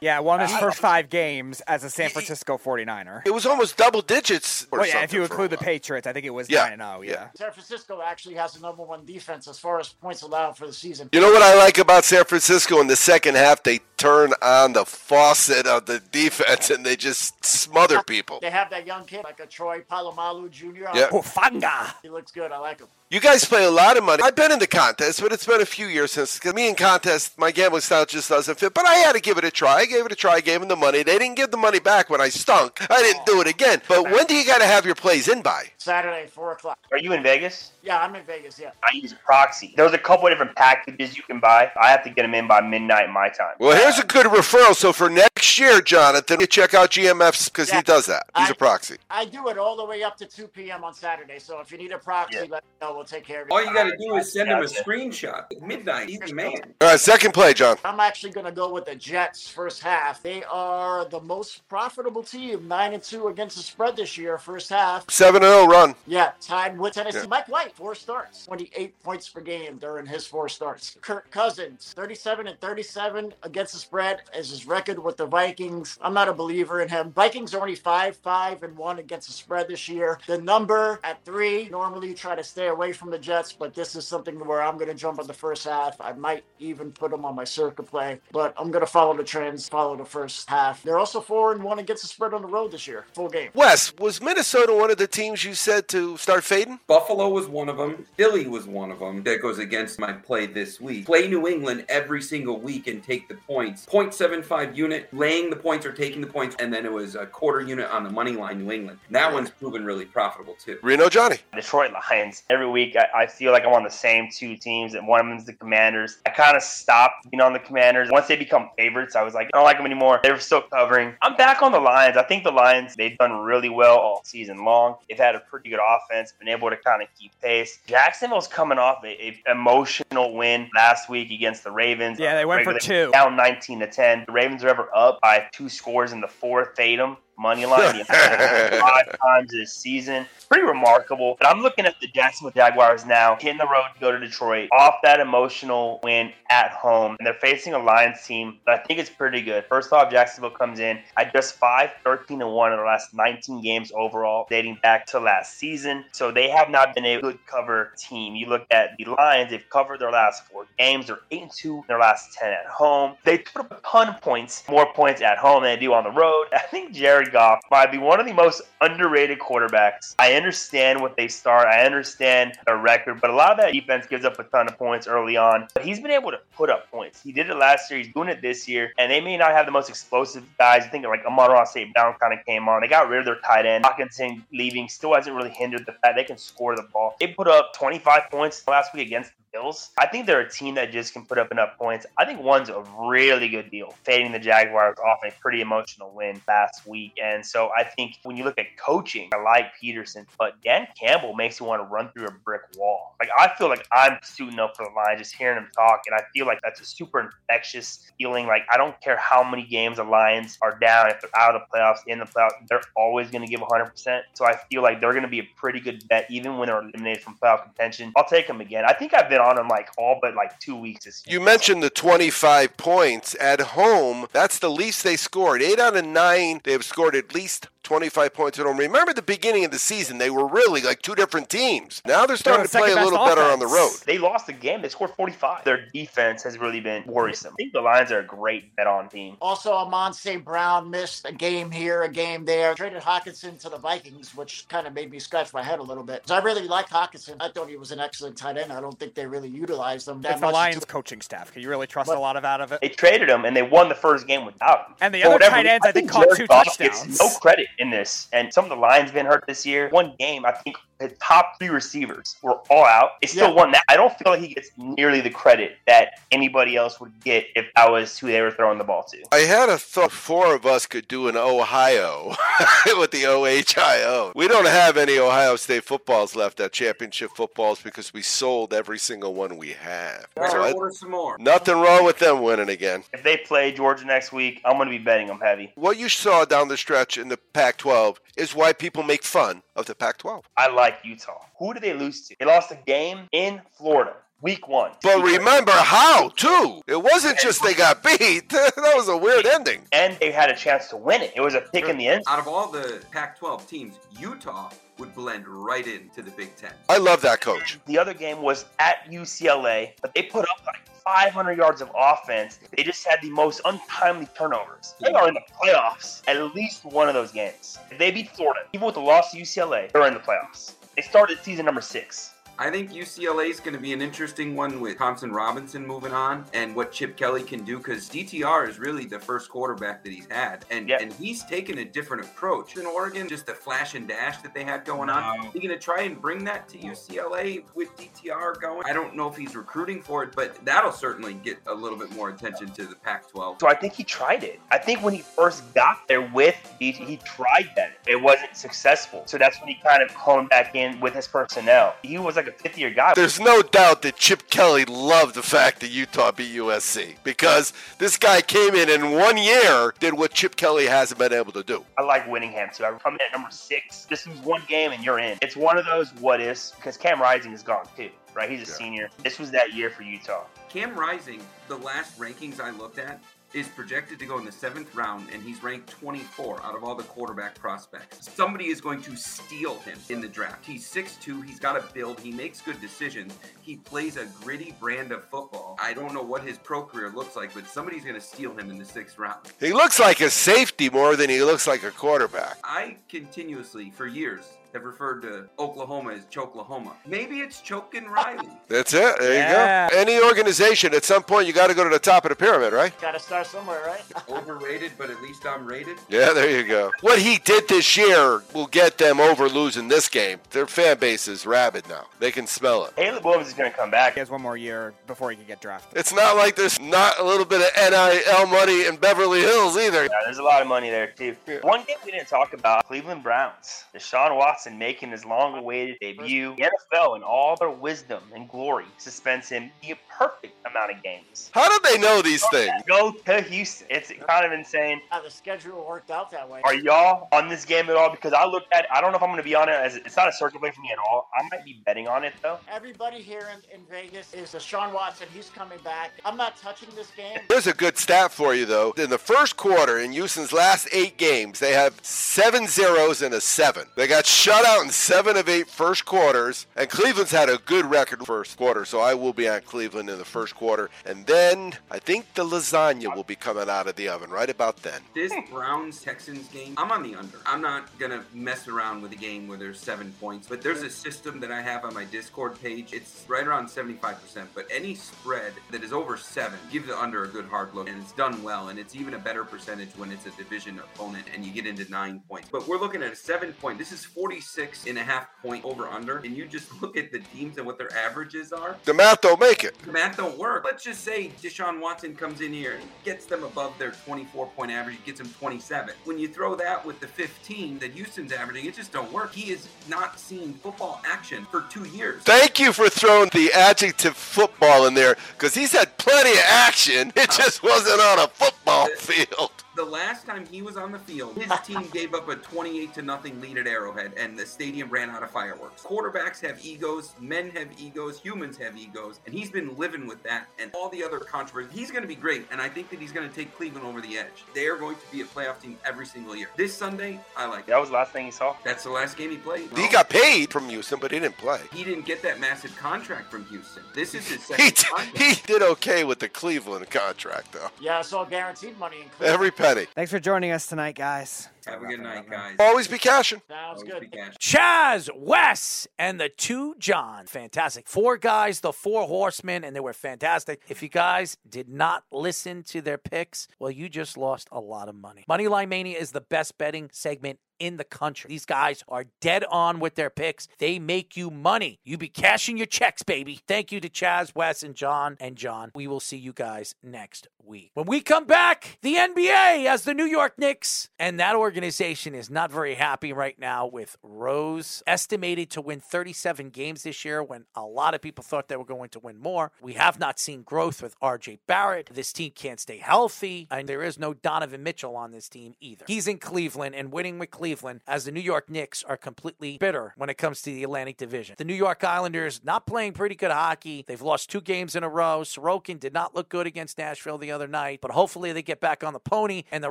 Yeah, won his uh, first five games as a San Francisco 49er. It was almost double digits. Or Well, yeah, if you include the. Patriots, I think it was Yeah, 9 and 0, yeah. San Francisco actually has the number one defense as far as points allowed for the season. You know what I like about San Francisco in the second half? They turn on the faucet of the defense and they just smother people. They have that young kid like a Troy Polamalu Jr. Yeah. Hufanga. He looks good. I like him. You guys play a lot of money. I've been in the contest, but it's been a few years since. Cause me in contest, my gambling style just doesn't fit. But I had to give it a try. I gave it a try. I gave them the money. They didn't give the money back when I stunk. I didn't do it again. But when do you got to have your plays in by? Saturday, 4 o'clock. are you in Vegas? Yeah, I'm in Vegas, yeah. I use Proxy. There's a couple of different packages you can buy. I have to get them in by midnight my time. Well, here's a good referral. So for next year, Jonathan, you check out GMFs because he does that. He's a I- proxy. I do it all the way up to 2 p.m. on Saturday. So if you need a proxy, Yeah. let me know. We'll take care of it. All you got to do is send him a screenshot. Midnight. He's the man. All right, second play, John. I'm actually going to go with the Jets first half. They are the most profitable team, 9 and 2 against the spread this year, first half. 7 and 0 run. Yeah, tied with Tennessee. Yeah. Mike White, four starts, 28 points per game during his four starts. Kirk Cousins, 37 and 37 against the spread as his record with the Vikings. I'm not a believer in him. Vikings are only 5 5 and 1 against the spread this year. The number at three, normally you try to stay away from the Jets, but this is something where I'm going to jump on the first half. I might even put them on my Circa play, but I'm going to follow the trends, follow the first half. They're also 4 and 1 against the spread on the road this year, full game. Wes, was Minnesota one of the teams you said to start fading? Buffalo was one of them. Philly was one of them. That goes against my play this week. Play New England every single week and take the points. 0.75 unit, laying the points or taking the points, and then it was a quarter unit on the money line New England. That one's proven really profitable too. Reno Johnny. Detroit Lions. Every week, I, I feel like I'm on the same two teams, and one of them's the Commanders. I kind of stopped being on the Commanders once they become favorites. I was like, I don't like them anymore. They were still covering. I'm back on the Lions. I think the Lions they've done really well all season long. They've had a pretty good offense, been able to kind of keep pace. Jacksonville's coming off a, a emotional win last week against the Ravens. Yeah, they went for two. down 19 to 10. The Ravens are ever up by two scores in the fourth. Fade 'em. Money line five times this season. Pretty remarkable. But I'm looking at the Jacksonville Jaguars now, hitting the road to go to Detroit off that emotional win at home. And they're facing a Lions team that I think is pretty good. First off, Jacksonville comes in at just 5, 13, and 1 in the last 19 games overall, dating back to last season. So they have not been a good cover team. You look at the Lions, they've covered their last four games. They're 8 and 2 in their last 10 at home. They put up a ton of points, more points at home than they do on the road. I think Jared Goff might be one of the most underrated quarterbacks. I understand what they start, I understand their record, but a lot of that defense gives up a ton of points early on. But he's been able to put up points. He did it last year, he's doing it this year, and they may not have the most explosive guys. I think like Amon-Ra St. Brown kind of came on. They got rid of their tight end. Hockenson leaving still hasn't really hindered the fact they can score the ball. They put up 25 points last week against the Bills. I think they're a team that just can put up enough points. I think one's a really good deal, fading the Jaguars off a pretty emotional win last week. And so I think when you look at coaching, I like Pederson, but Dan Campbell makes you want to run through a brick wall. Like I feel like I'm suiting up for the line, just hearing him talk, and I feel like that's a super infectious feeling. Like I don't care how many games the Lions are down, if they're out of the playoffs, in the playoffs, they're always going to give 100%. So I feel like they're going to be a pretty good bet, even when they're eliminated from playoff contention. I'll take them again. I think I've been on them like all but like two weeks this year. You mentioned the 25 points at home. That's the least they scored. Eight out of nine, they have scored at least 25 points at home. Remember the beginning of the season, they were really like two different teams. Now they're starting the to play a little best better on the road. They lost the game. They scored 45. Their defense has really been worrisome. I think the Lions are a great bet on team. Also, Amon St. Brown missed a game here, a game there. Traded Hockenson to the Vikings, which kind of made me scratch my head a little bit. 'Cause I really like Hockenson. I thought he was an excellent tight end. I don't think they really utilized him that It's the. Lions coaching staff. Can you really trust a lot of out of it? They traded him and they won the first game without him. And the For other whatever tight ends, reason, I think, Jared caught two Goff gets touchdowns. No credit in this. And some of the Lions been hurt this year. One game, I think the top three receivers were all out. They still Yeah. won that. I don't feel like he gets nearly the credit that anybody else would get if I was who they were throwing the ball to. I had a thought four of us could do an Ohio with the OHIO. We don't have any Ohio State footballs left at championship footballs because we sold every single one we have. So I- order some more. nothing wrong with them winning again. If they play Georgia next week, I'm going to be betting them heavy. What you saw down the stretch in the Pac 12 is why people make fun of the Pac 12. I like Utah. Who did they lose to? They lost a game in Florida, week one. But remember how, too. It wasn't just they got beat. that was a weird ending. and they had a chance to win it. It was a pick in the end. Out of all the Pac-12 teams, Utah would blend right into the Big Ten. I love that coach. The other game was at UCLA, but they put up like 500 yards of offense. They just had the most untimely turnovers. They are in the playoffs at least one of those games. If they beat Florida, even with the loss to UCLA, they're in the playoffs. They started season number six. I think UCLA is going to be an interesting one with Thompson Robinson moving on and what Chip Kelly can do because DTR is really the first quarterback that he's had. And Yeah. and he's taken a different approach. In Oregon, just the flash and dash that they had going on. No. You going to try and bring that to UCLA with DTR going? I don't know if he's recruiting for it, but that'll certainly get a little bit more attention to the Pac 12. So I think he tried it. I think when he first got there with DT, he tried that. It wasn't successful. So that's when he kind of honed back in with his personnel. He was like a fifth year guy. There's no doubt that Chip Kelly loved the fact that Utah beat USC because this guy came in and one year, did what Chip Kelly hasn't been able to do. I like Whittingham too. I come in at number six. This lose one game and you're in. It's one of those what ifs because Cam Rising is gone too, right? He's a senior. This was that year for Utah. Cam Rising, the last rankings I looked at, is projected to go in the seventh round, and he's ranked 24 out of all the quarterback prospects. Somebody is going to steal him in the draft. He's 6'2, he's got a build, he makes good decisions, he plays a gritty brand of football. I don't know what his pro career looks like, but somebody's going to steal him in the sixth round. He looks like a safety more than he looks like a quarterback. I continuously, for years, have referred to Oklahoma as Choklahoma. Maybe it's Chokin Riley. That's it. There Yeah. you go. Any organization, at some point, you got to go to the top of the pyramid, right? Got to start somewhere, right? Overrated, but at least I'm rated. Yeah, there you go. What he did this year will get them over losing this game. Their fan base is rabid now. They can smell it. Caleb Williams is going to come back. He has one more year before he can get drafted. It's not like there's not a little bit of NIL money in Beverly Hills either. Yeah, there's a lot of money there too. One game we didn't talk about: Cleveland Browns. Deshaun Watson making his long-awaited debut. The NFL, in all their wisdom and glory, suspends him the perfect amount of games. How did they know these things? Go to Houston. It's kind of insane. How the schedule worked out that way. Are y'all on this game at all? Because I looked at. I don't know if I'm going to be on it. As it's not a Circa play for me at all. I might be betting on it though. Everybody here in, in Vegas is Deshaun Watson. He's coming back. I'm not touching this game. There's a good stat for you, though. In the first quarter, in Houston's last eight games, they have seven zeros and a seven. They got shut out in seven of eight first quarters, and Cleveland's had a good record first quarter, so I will be on Cleveland in the first quarter. And then I think the lasagna will be coming out of the oven right about then. This Browns Texans game, I'm on the under. I'm not gonna mess around with a game where there's seven points, but there's a system that I have on my Discord page. It's right around 75%, but any spread that is over seven, give the under a good hard look, and it's done well, and it's even a better percentage when it's a division opponent and you get into nine points. But we're looking at a seven point. This is 46 and a half point over under, and you just look at the teams and what their averages are. The math don't make it. The math don't work. Let's just say Deshaun Watson comes in here and gets them above their 24 point average, gets them 27. When you throw that with the 15 that Houston's averaging, it just don't work. He has not seen football action for two years. Thank you for throwing the adjective football in there, because he's had plenty of action. It uh-huh. just wasn't on a football field. The last time he was on the field, his team gave up a 28 to nothing lead at Arrowhead, and the stadium ran out of fireworks. Quarterbacks have egos, men have egos, humans have egos, and he's been living with that and all the other controversy. He's going to be great, and I think that he's going to take Cleveland over the edge. They are going to be a playoff team every single year. This Sunday, I like. That was the last thing he saw. That's the last game he played. He got paid from Houston, but he didn't play. He didn't get that massive contract from Houston. This is his second d- contract. he did okay with the Cleveland contract, though. Yeah, I saw guaranteed money in Cleveland. Every penny. Thanks for joining us tonight, guys. Have a good night, guys. Always be cashing. Sounds Always good. be cash. Chaz, Wes, and the two John. Fantastic. Four guys, the four horsemen, and they were fantastic. If you guys did not listen to their picks, well, you just lost a lot of money. Moneyline Mania is the best betting segment in the country. These guys are dead on with their picks. They make you money. You be cashing your checks, baby. Thank you to Chaz, Wes, and John and John. We will see you guys next week. When we come back, the NBA as the New York Knicks, and that organization is not very happy right now with Rose estimated to win 37 games this year when a lot of people thought they were going to win more. We have not seen growth with RJ Barrett. This team can't stay healthy, and there is no Donovan Mitchell on this team either. He's in Cleveland and winning with Cleveland as the New York Knicks are completely bitter when it comes to the Atlantic Division. The New York Islanders not playing pretty good hockey. They've lost two games in a row. Sorokin did not look good against Nashville the other night, but hopefully they get back on the pony and the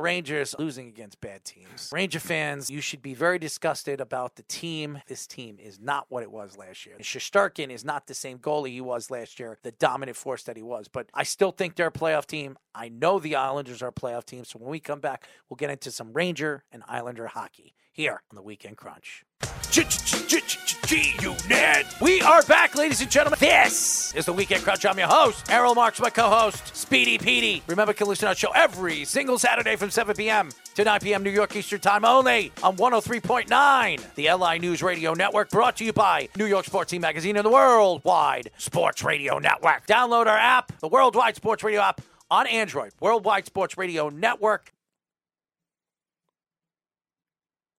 Rangers losing against bad teams. Ranger fans, you should be very disgusted about the team. This team is not what it was last year. Shesterkin is not the same goalie he was last year, the dominant force that he was, but I still think they're a playoff team. I know the Islanders are a playoff team, so when we come back, we'll get into some Ranger and Islander hockey here on the Weekend Crunch. G-Unit. We are back, ladies and gentlemen. This is the Weekend Crunch. I'm your host, Errol Marks, my co-host, Speedy Petey. Remember, can listen to our show every single Saturday from 7 p.m. to 9 p.m. New York Eastern Time only on 103.9, the LI News Radio Network, brought to you by New York Sports Team Magazine and the Worldwide Sports Radio Network. Download our app, the Worldwide Sports Radio app, on Android. Worldwide Sports Radio Network.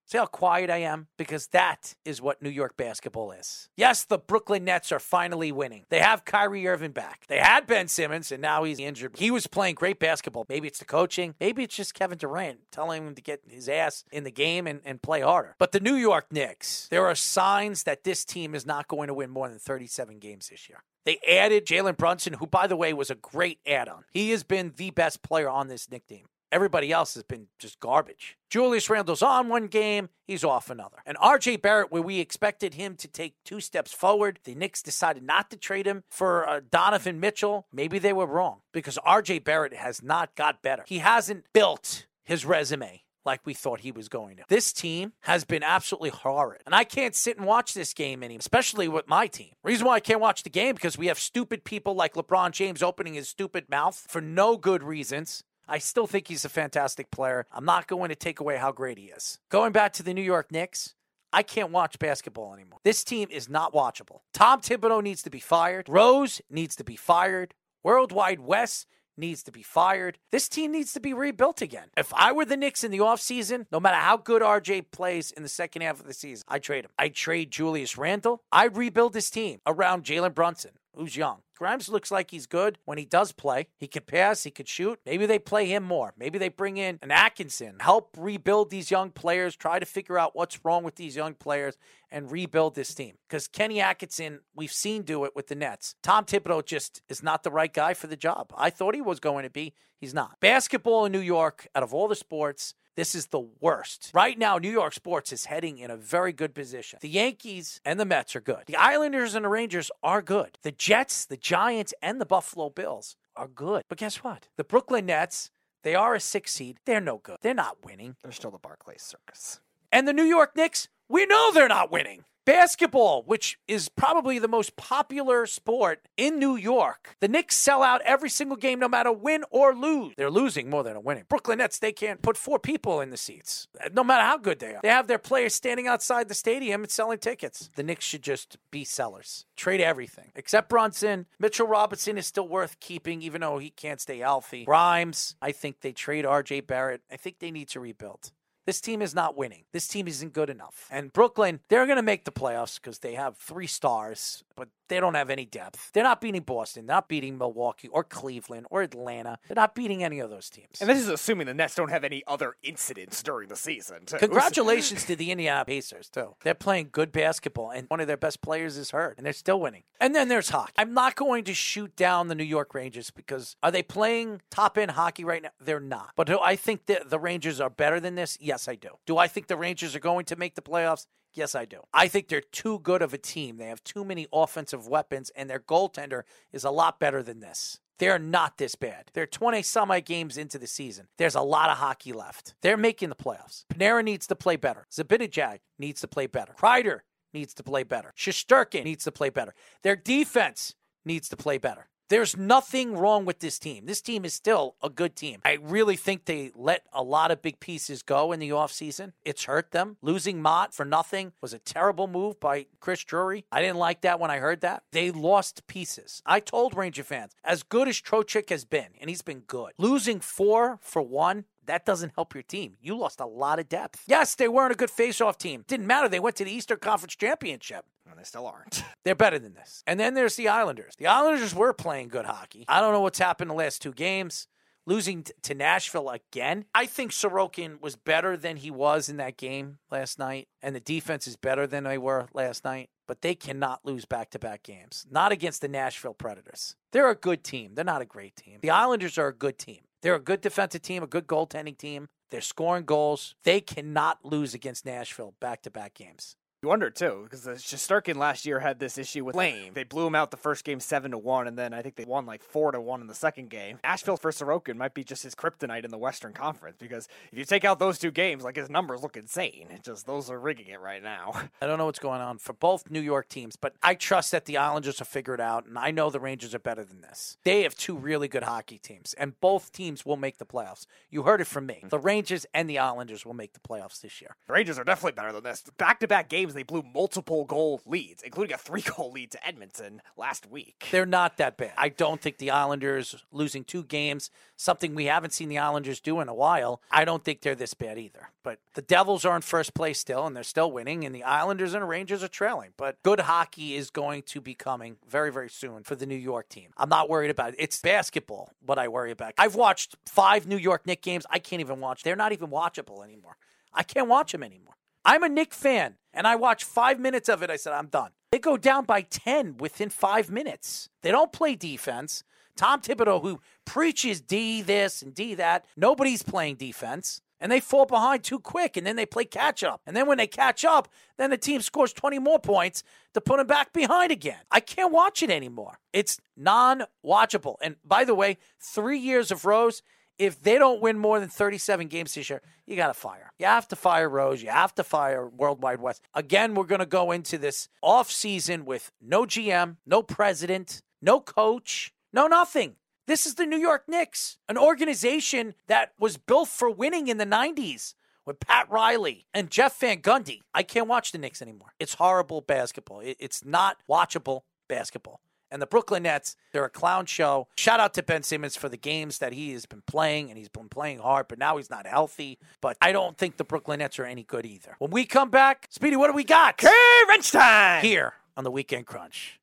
See how quiet I am? Because that is what New York basketball is. Yes, the Brooklyn Nets are finally winning. They have Kyrie Irving back. They had Ben Simmons, and now he's injured. He was playing great basketball. Maybe it's the coaching. Maybe it's just Kevin Durant telling him to get his ass in the game and, and play harder. But the New York Knicks, there are signs that this team is not going to win more than 37 games this year. They added Jalen Brunson, who, by the way, was a great add on. He has been the best player on this Knick team. Everybody else has been just garbage. Julius Randle's on one game, he's off another. And RJ Barrett, where we expected him to take two steps forward, the Knicks decided not to trade him for uh, Donovan Mitchell. Maybe they were wrong because RJ Barrett has not got better. He hasn't built his resume like we thought he was going to. This team has been absolutely horrid. And I can't sit and watch this game anymore, especially with my team. Reason why I can't watch the game because we have stupid people like LeBron James opening his stupid mouth for no good reasons. I still think he's a fantastic player. I'm not going to take away how great he is. Going back to the New York Knicks, I can't watch basketball anymore. This team is not watchable. Tom Thibodeau needs to be fired. Rose needs to be fired. Worldwide West needs to be fired. This team needs to be rebuilt again. If I were the Knicks in the offseason, no matter how good RJ plays in the second half of the season, I'd trade him. I'd trade Julius Randle. I'd rebuild this team around Jalen Brunson, who's young. Grimes looks like he's good when he does play. He could pass, he could shoot. Maybe they play him more. Maybe they bring in an Atkinson, help rebuild these young players, try to figure out what's wrong with these young players and rebuild this team. Because Kenny Atkinson, we've seen do it with the Nets. Tom Thibodeau just is not the right guy for the job. I thought he was going to be. He's not. Basketball in New York, out of all the sports, this is the worst. Right now, New York sports is heading in a very good position. The Yankees and the Mets are good. The Islanders and the Rangers are good. The Jets, the Giants, and the Buffalo Bills are good. But guess what? The Brooklyn Nets, they are a six seed. They're no good. They're not winning. They're still the Barclays Circus. And the New York Knicks, we know they're not winning. Basketball, which is probably the most popular sport in New York, the Knicks sell out every single game, no matter win or lose. They're losing more than they're winning. Brooklyn Nets, they can't put four people in the seats, no matter how good they are. They have their players standing outside the stadium and selling tickets. The Knicks should just be sellers. Trade everything except Brunson. Mitchell Robinson is still worth keeping, even though he can't stay healthy. Grimes, I think they trade RJ Barrett. I think they need to rebuild. This team is not winning. This team isn't good enough. And Brooklyn, they're going to make the playoffs because they have three stars, but They don't have any depth. They're not beating Boston, They're not beating Milwaukee or Cleveland or Atlanta. They're not beating any of those teams. And this is assuming the Nets don't have any other incidents during the season. too. Congratulations to the Indiana Pacers, too. They're playing good basketball, and one of their best players is hurt, and they're still winning. And then there's hockey. I'm not going to shoot down the New York Rangers because are they playing top end hockey right now? They're not. But do I think that the Rangers are better than this? Yes, I do. Do I think the Rangers are going to make the playoffs? Yes, I do. I think they're too good of a team. They have too many offensive weapons, and their goaltender is a lot better than this. They're not this bad. They're 20 some odd games into the season. There's a lot of hockey left. They're making the playoffs. Panarin needs to play better. Zibanejad needs to play better. Kreider needs to play better. Shesterkin needs to play better. Their defense needs to play better. There's nothing wrong with this team. This team is still a good team. I really think they let a lot of big pieces go in the offseason. It's hurt them. Losing Mott for nothing was a terrible move by Chris Drury. I didn't like that when I heard that. They lost pieces. I told Ranger fans, as good as Trocheck has been, and he's been good, losing four for one, that doesn't help your team. You lost a lot of depth. Yes, they weren't a good face-off team. Didn't matter. They went to the Eastern Conference Championship. And they still aren't. They're better than this. And then there's the Islanders. The Islanders were playing good hockey. I don't know what's happened the last two games. Losing t- to Nashville again. I think Sorokin was better than he was in that game last night, and the defense is better than they were last night. But they cannot lose back to back games. Not against the Nashville Predators. They're a good team. They're not a great team. The Islanders are a good team. They're a good defensive team, a good goaltending team. They're scoring goals. They cannot lose against Nashville back to back games. You wonder too, because the Shesterkin last year had this issue with Lame. They blew him out the first game seven to one, and then I think they won like four to one in the second game. Asheville for Sorokin might be just his kryptonite in the Western Conference because if you take out those two games, like his numbers look insane. It just those are rigging it right now. I don't know what's going on for both New York teams, but I trust that the Islanders will figure it out, and I know the Rangers are better than this. They have two really good hockey teams, and both teams will make the playoffs. You heard it from me. The Rangers and the Islanders will make the playoffs this year. The Rangers are definitely better than this. Back to back games, they blew multiple goal leads, including a three goal lead to Edmonton last week. They're not that bad. I don't think the Islanders losing two games, something we haven't seen the Islanders do in a while, I don't think they're this bad either. But the Devils are in first place still, and they're still winning, and the Islanders and Rangers are trailing. But good hockey is going to be coming very, very soon for the New York team. I'm not worried about it. It's basketball, what I worry about. I've watched five New York Knicks games. I can't even watch. They're not even watchable anymore. I can't watch them anymore. I'm a Knick fan, and I watched five minutes of it. I said, I'm done. They go down by 10 within five minutes. They don't play defense. Tom Thibodeau, who preaches D this and D that, nobody's playing defense. And they fall behind too quick, and then they play catch up. And then when they catch up, then the team scores 20 more points to put them back behind again. I can't watch it anymore. It's non watchable. And by the way, three years of Rose, if they don't win more than 37 games this year, you got to fire. You have to fire Rose. You have to fire Worldwide West. Again, we're going to go into this off season with no GM, no president, no coach, no nothing. This is the New York Knicks, an organization that was built for winning in the 90s with Pat Riley and Jeff Van Gundy. I can't watch the Knicks anymore. It's horrible basketball. It's not watchable basketball. And the Brooklyn Nets, they're a clown show. Shout out to Ben Simmons for the games that he has been playing, and he's been playing hard, but now he's not healthy. But I don't think the Brooklyn Nets are any good either. When we come back, Speedy, what do we got? Hey, wrench time! Here on the Weekend Crunch.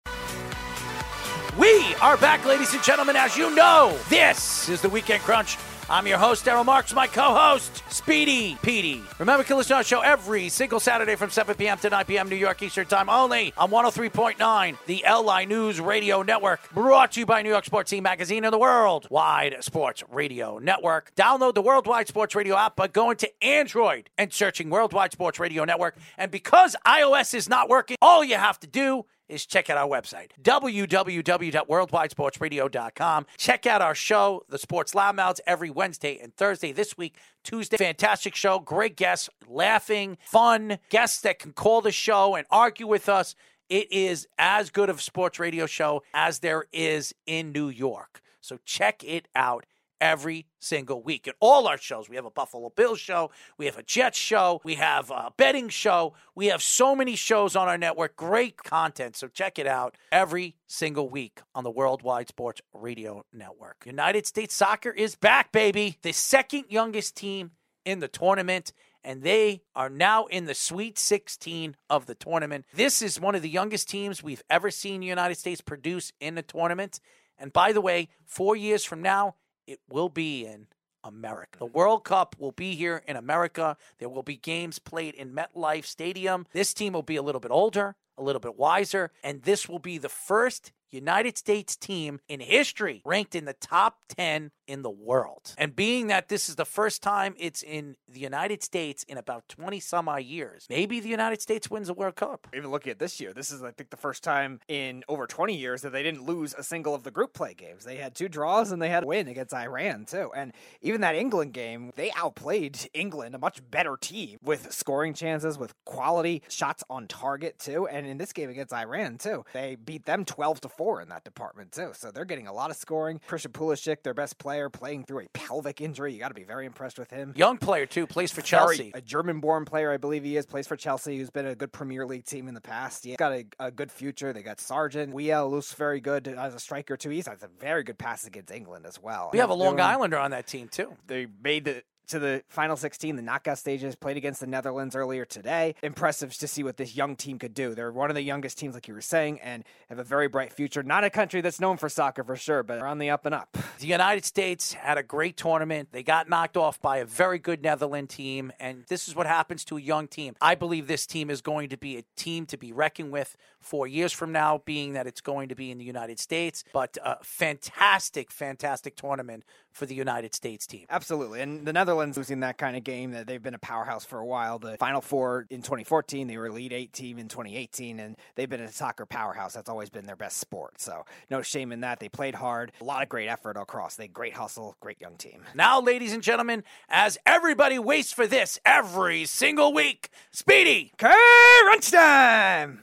We are back, ladies and gentlemen. As you know, this is the Weekend Crunch. I'm your host, Daryl Marks, my co host, Speedy Petey. Remember, can listen to our show every single Saturday from 7 p.m. to 9 p.m. New York Eastern Time only on 103.9, the LI News Radio Network. Brought to you by New York Sports Team Magazine and the Worldwide Sports Radio Network. Download the Worldwide Sports Radio app by going to Android and searching Worldwide Sports Radio Network. And because iOS is not working, all you have to do is check out our website, www.worldwidesportsradio.com. Check out our show, The Sports Loudmouths, every Wednesday and Thursday. This week, Tuesday, fantastic show, great guests, laughing, fun, guests that can call the show and argue with us. It is as good of sports radio show as there is in New York. So check it out every single week. In all our shows, we have a Buffalo Bills show, we have a Jets show, we have a betting show. We have so many shows on our network, great content. So check it out every single week on the Worldwide Sports Radio Network. United States Soccer is back, baby. The second youngest team in the tournament. and they are now in the Sweet 16 of the tournament. This is one of the youngest teams we've ever seen the United States produce in the tournament. And by the way, four years from now, it will be in America. The mm-hmm. World Cup will be here in America. There will be games played in MetLife Stadium. This team will be a little bit older, a little bit wiser, and this will be the first United States team in history ranked in the top 10 in the world. And being that this is the first time it's in the United States in about 20 some odd years, maybe the United States wins the World Cup. Even looking at this year, this is, I think, the first time in over 20 years that they didn't lose a single of the group play games. They had two draws and they had a win against Iran, too. And even that England game, they outplayed England, a much better team, with scoring chances, with quality shots on target, too. And in this game against Iran, too, they beat them 12 to 4 in that department, too. So they're getting a lot of scoring. Christian Pulisic, their best player, playing through a pelvic injury. You got to be very impressed with him. Young player, too, plays for Very- Chelsea. a German-born player, I believe he is, plays for Chelsea, who's been a good Premier League team in the past. He's got a, a good future. They got Sargent. Weah looks very good as a striker too. He's has a very good pass against England as well. We have a Long doing- Islander on that team, too. They made the to the final 16, the knockout stages, played against the Netherlands earlier today. Impressive to see what this young team could do. They're one of the youngest teams, like you were saying, and have a very bright future. Not a country that's known for soccer for sure, but they're on the up and up. The United States had a great tournament. They got knocked off by a very good Netherlands team, and this is what happens to a young team. I believe this team is going to be a team to be reckoned with four years from now, being that it's going to be in the United States. But a fantastic, fantastic tournament for the United States team. Absolutely. And the Netherlands losing that kind of game that they've been a powerhouse for a while. The Final Four in 2014, they were a lead eight team in 2018, and they've been a soccer powerhouse. That's always been their best sport. So no shame in that. They played hard, a lot of great effort across. They great hustle, great young team. Now, ladies and gentlemen, as everybody waits for this every single week, Speedy. Crunch time!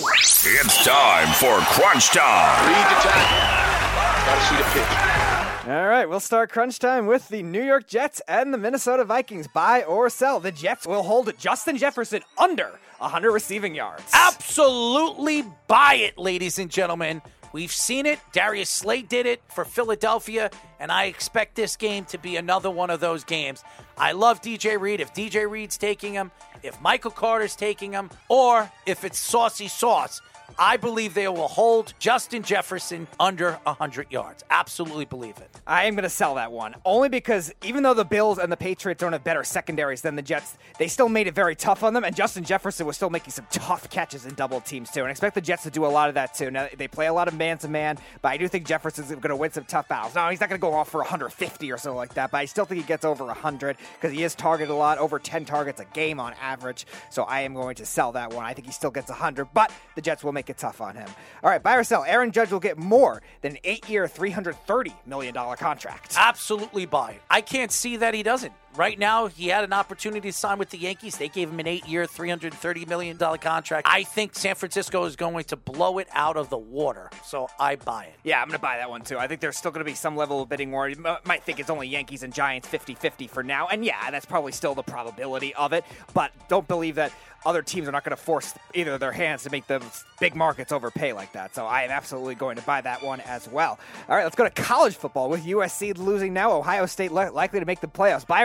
It's time for Crunch Time. Read the tackle. Gotta see the pitch. All right, we'll start crunch time with the New York Jets and the Minnesota Vikings. Buy or sell. The Jets will hold Justin Jefferson under 100 receiving yards. Absolutely buy it, ladies and gentlemen. We've seen it. Darius Slay did it for Philadelphia, and I expect this game to be another one of those games. I love DJ Reed. If DJ Reed's taking him, if Michael Carter's taking him, or if it's Saucy Sauce, I believe they will hold Justin Jefferson under 100 yards. Absolutely believe it. I am going to sell that one. Only because even though the Bills and the Patriots don't have better secondaries than the Jets, they still made it very tough on them, and Justin Jefferson was still making some tough catches in double teams, too. And I expect the Jets to do a lot of that, too. Now, they play a lot of man to man, but I do think Jefferson's going to win some tough battles. Now, he's not going to go off for 150 or so like that, but I still think he gets over 100 because he is targeted a lot, over 10 targets a game on average. So I am going to sell that one. I think he still gets 100, but the Jets will make it tough on him. All right, buy or sell. Aaron Judge will get more than an eight year, $330 million contract. Absolutely buy. I can't see that he doesn't. Right now, he had an opportunity to sign with the Yankees. They gave him an eight year, $330 million contract. I think San Francisco is going to blow it out of the water. So I buy it. Yeah, I'm going to buy that one too. I think there's still going to be some level of bidding war. You might think it's only Yankees and Giants 50 50 for now. And yeah, that's probably still the probability of it. But don't believe that other teams are not going to force either of their hands to make the big markets overpay like that. So I am absolutely going to buy that one as well. All right, let's go to college football with USC losing now. Ohio State likely to make the playoffs. Buy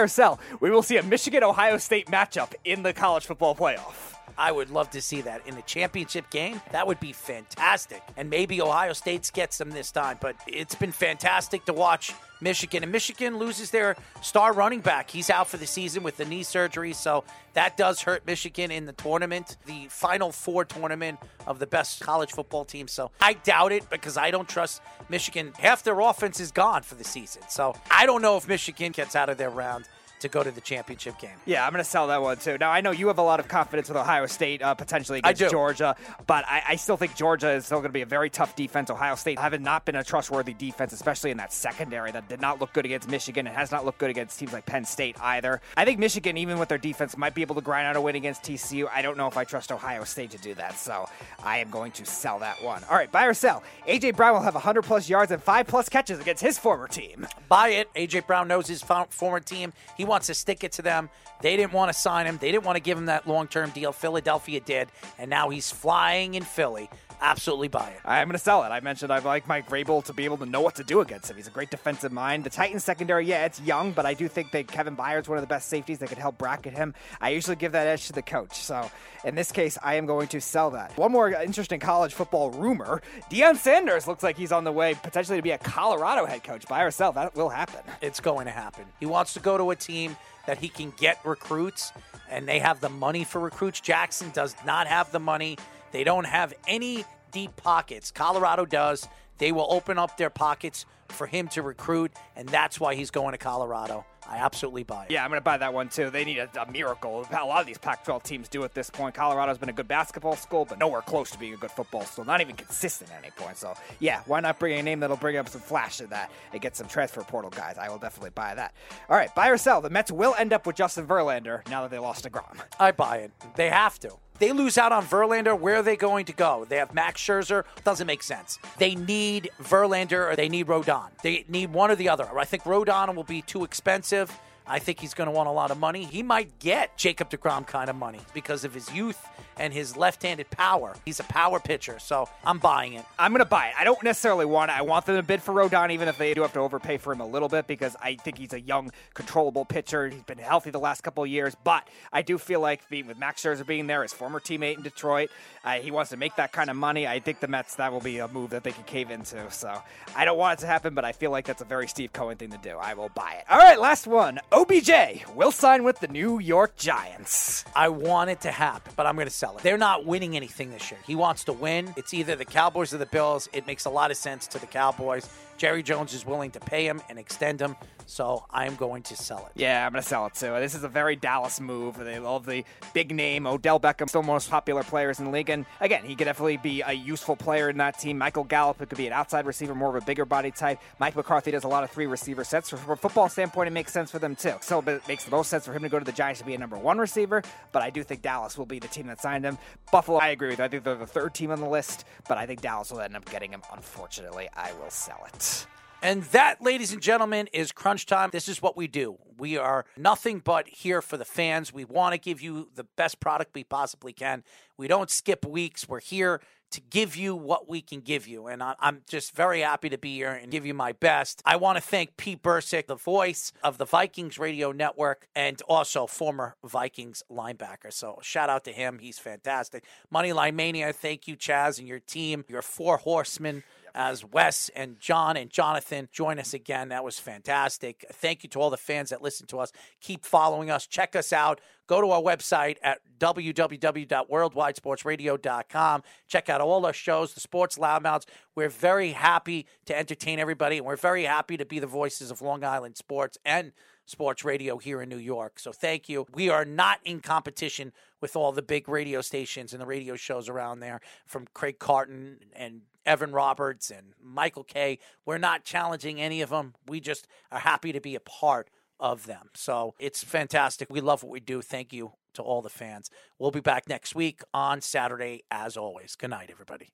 We will see a Michigan Ohio State matchup in the college football playoff. I would love to see that in the championship game. That would be fantastic. And maybe Ohio State gets them this time, but it's been fantastic to watch Michigan. And Michigan loses their star running back. He's out for the season with the knee surgery, so that does hurt Michigan in the tournament, the Final Four tournament of the best college football team. So I doubt it because I don't trust Michigan. Half their offense is gone for the season. So I don't know if Michigan gets out of their round to go to the championship game. Yeah, I'm going to sell that one too. Now, I know you have a lot of confidence with Ohio State uh, potentially against. Georgia, but I, I still think Georgia is still going to be a very tough defense. Ohio State have not been a trustworthy defense, especially in that secondary that did not look good against Michigan and has not looked good against teams like Penn State either. I think Michigan, even with their defense, might be able to grind out a win against TCU. I don't know if I trust Ohio State to do that, so I am going to sell that one. All right, buy or sell. AJ Brown will have 100 plus yards and five plus catches against his former team. buy it. AJ Brown knows his former team. He wants to stick it to them. They didn't want to sign him. They didn't want to give him that long term deal. Philadelphia did, and now he's flying in Philly. Absolutely buy it. I'm going to sell it. I mentioned I like Mike Vrabel to be able to know what to do against him. He's a great defensive mind. The Titans secondary, yeah, it's young, but I do think that Kevin Byard's one of the best safeties that could help bracket him. I usually give that edge to the coach. So in this case, I am going to sell that. One more interesting college football rumor: Deion Sanders looks like he's on the way potentially to be a Colorado head coach. by herself. that will happen. It's going to happen. He wants to go to a team that he can get recruits, and they have the money for recruits. Jackson does not have the money. They don't have any deep pockets. Colorado does. They will open up their pockets for him to recruit, and that's why he's going to Colorado. I absolutely buy it. Yeah, I'm going to buy that one too. They need a, a, miracle. A lot of these Pac 12 teams do at this point. Colorado's been a good basketball school, but nowhere close to being a good football school. Not even consistent at any point. So, yeah, why not bring a name that'll bring up some flash to that and get some transfer portal guys? I will definitely buy that. All right, buy or sell. The Mets will end up with Justin Verlander now that they lost deGrom. I buy it. They have to they lose out on Verlander, where are they going to go? They have Max Scherzer. Doesn't make sense. They need Verlander or they need Rodon. They need one or the other. I think Rodon will be too expensive. I think he's going to want a lot of money. He might get Jacob DeGrom kind of money because of his youth and his left-handed power. He's a power pitcher, so I'm buying it. I'm going to buy it. I don't necessarily want it. I want them to bid for Rodon, even if they do have to overpay for him a little bit, because I think he's a young, controllable pitcher. He's been healthy the last couple of years, but I do feel like being with Max Scherzer being there, his former teammate in Detroit, uh, he wants to make that kind of money. I think the Mets that will be a move that they can cave into. So I don't want it to happen, but I feel like that's a very Steve Cohen thing to do. I will buy it. All right, last one. OBJ will sign with the New York Giants. I want it to happen, but I'm going to They're not winning anything this year. He wants to win. It's either the Cowboys or the Bills. It makes a lot of sense to the Cowboys. Jerry Jones is willing to pay him and extend him, so I am going to sell it. Yeah, I'm going to sell it too. This is a very Dallas move. They love the big name. Odell Beckham, still most popular players in the league. And again, he could definitely be a useful player in that team. Michael Gallup could be an outside receiver, more of a bigger body type. Mike McCarthy does a lot of three receiver sets. From a football standpoint, it makes sense for them too. So it makes the most sense for him to go to the Giants to be a number one receiver. But I do think Dallas will be the team that signed him. Buffalo, I agree with. You. I think they're the third team on the list, but I think Dallas will end up getting him. Unfortunately, I will sell it. And that, ladies and gentlemen, is crunch time. This is what we do. We are nothing but here for the fans. We want to give you the best product we possibly can. We don't skip weeks. We're here to give you what we can give you. And I'm just very happy to be here and give you my best. I want to thank Pete Bercich, the voice of the Vikings radio network, and also former Vikings linebacker. So shout out to him. He's fantastic. Moneyline Mania, thank you, Chaz, and your team, your four horsemen as Wes and John and Jonathan join us again. That was fantastic. Thank you to all the fans that listen to us. Keep following us. Check us out. Go to our website at www.worldwidesportsradio.com. Check out all our shows, the Sports Loudmouths. We're very happy to entertain everybody, and we're very happy to be the voices of Long Island sports and sports radio here in New York. So thank you. We are not in competition with all the big radio stations and the radio shows around there from Craig Carton and Evan Roberts and Michael Kay. We're not challenging any of them. We just are happy to be a part of them. So it's fantastic. We love what we do. Thank you to all the fans. We'll be back next week on Saturday, as always. Good night, everybody.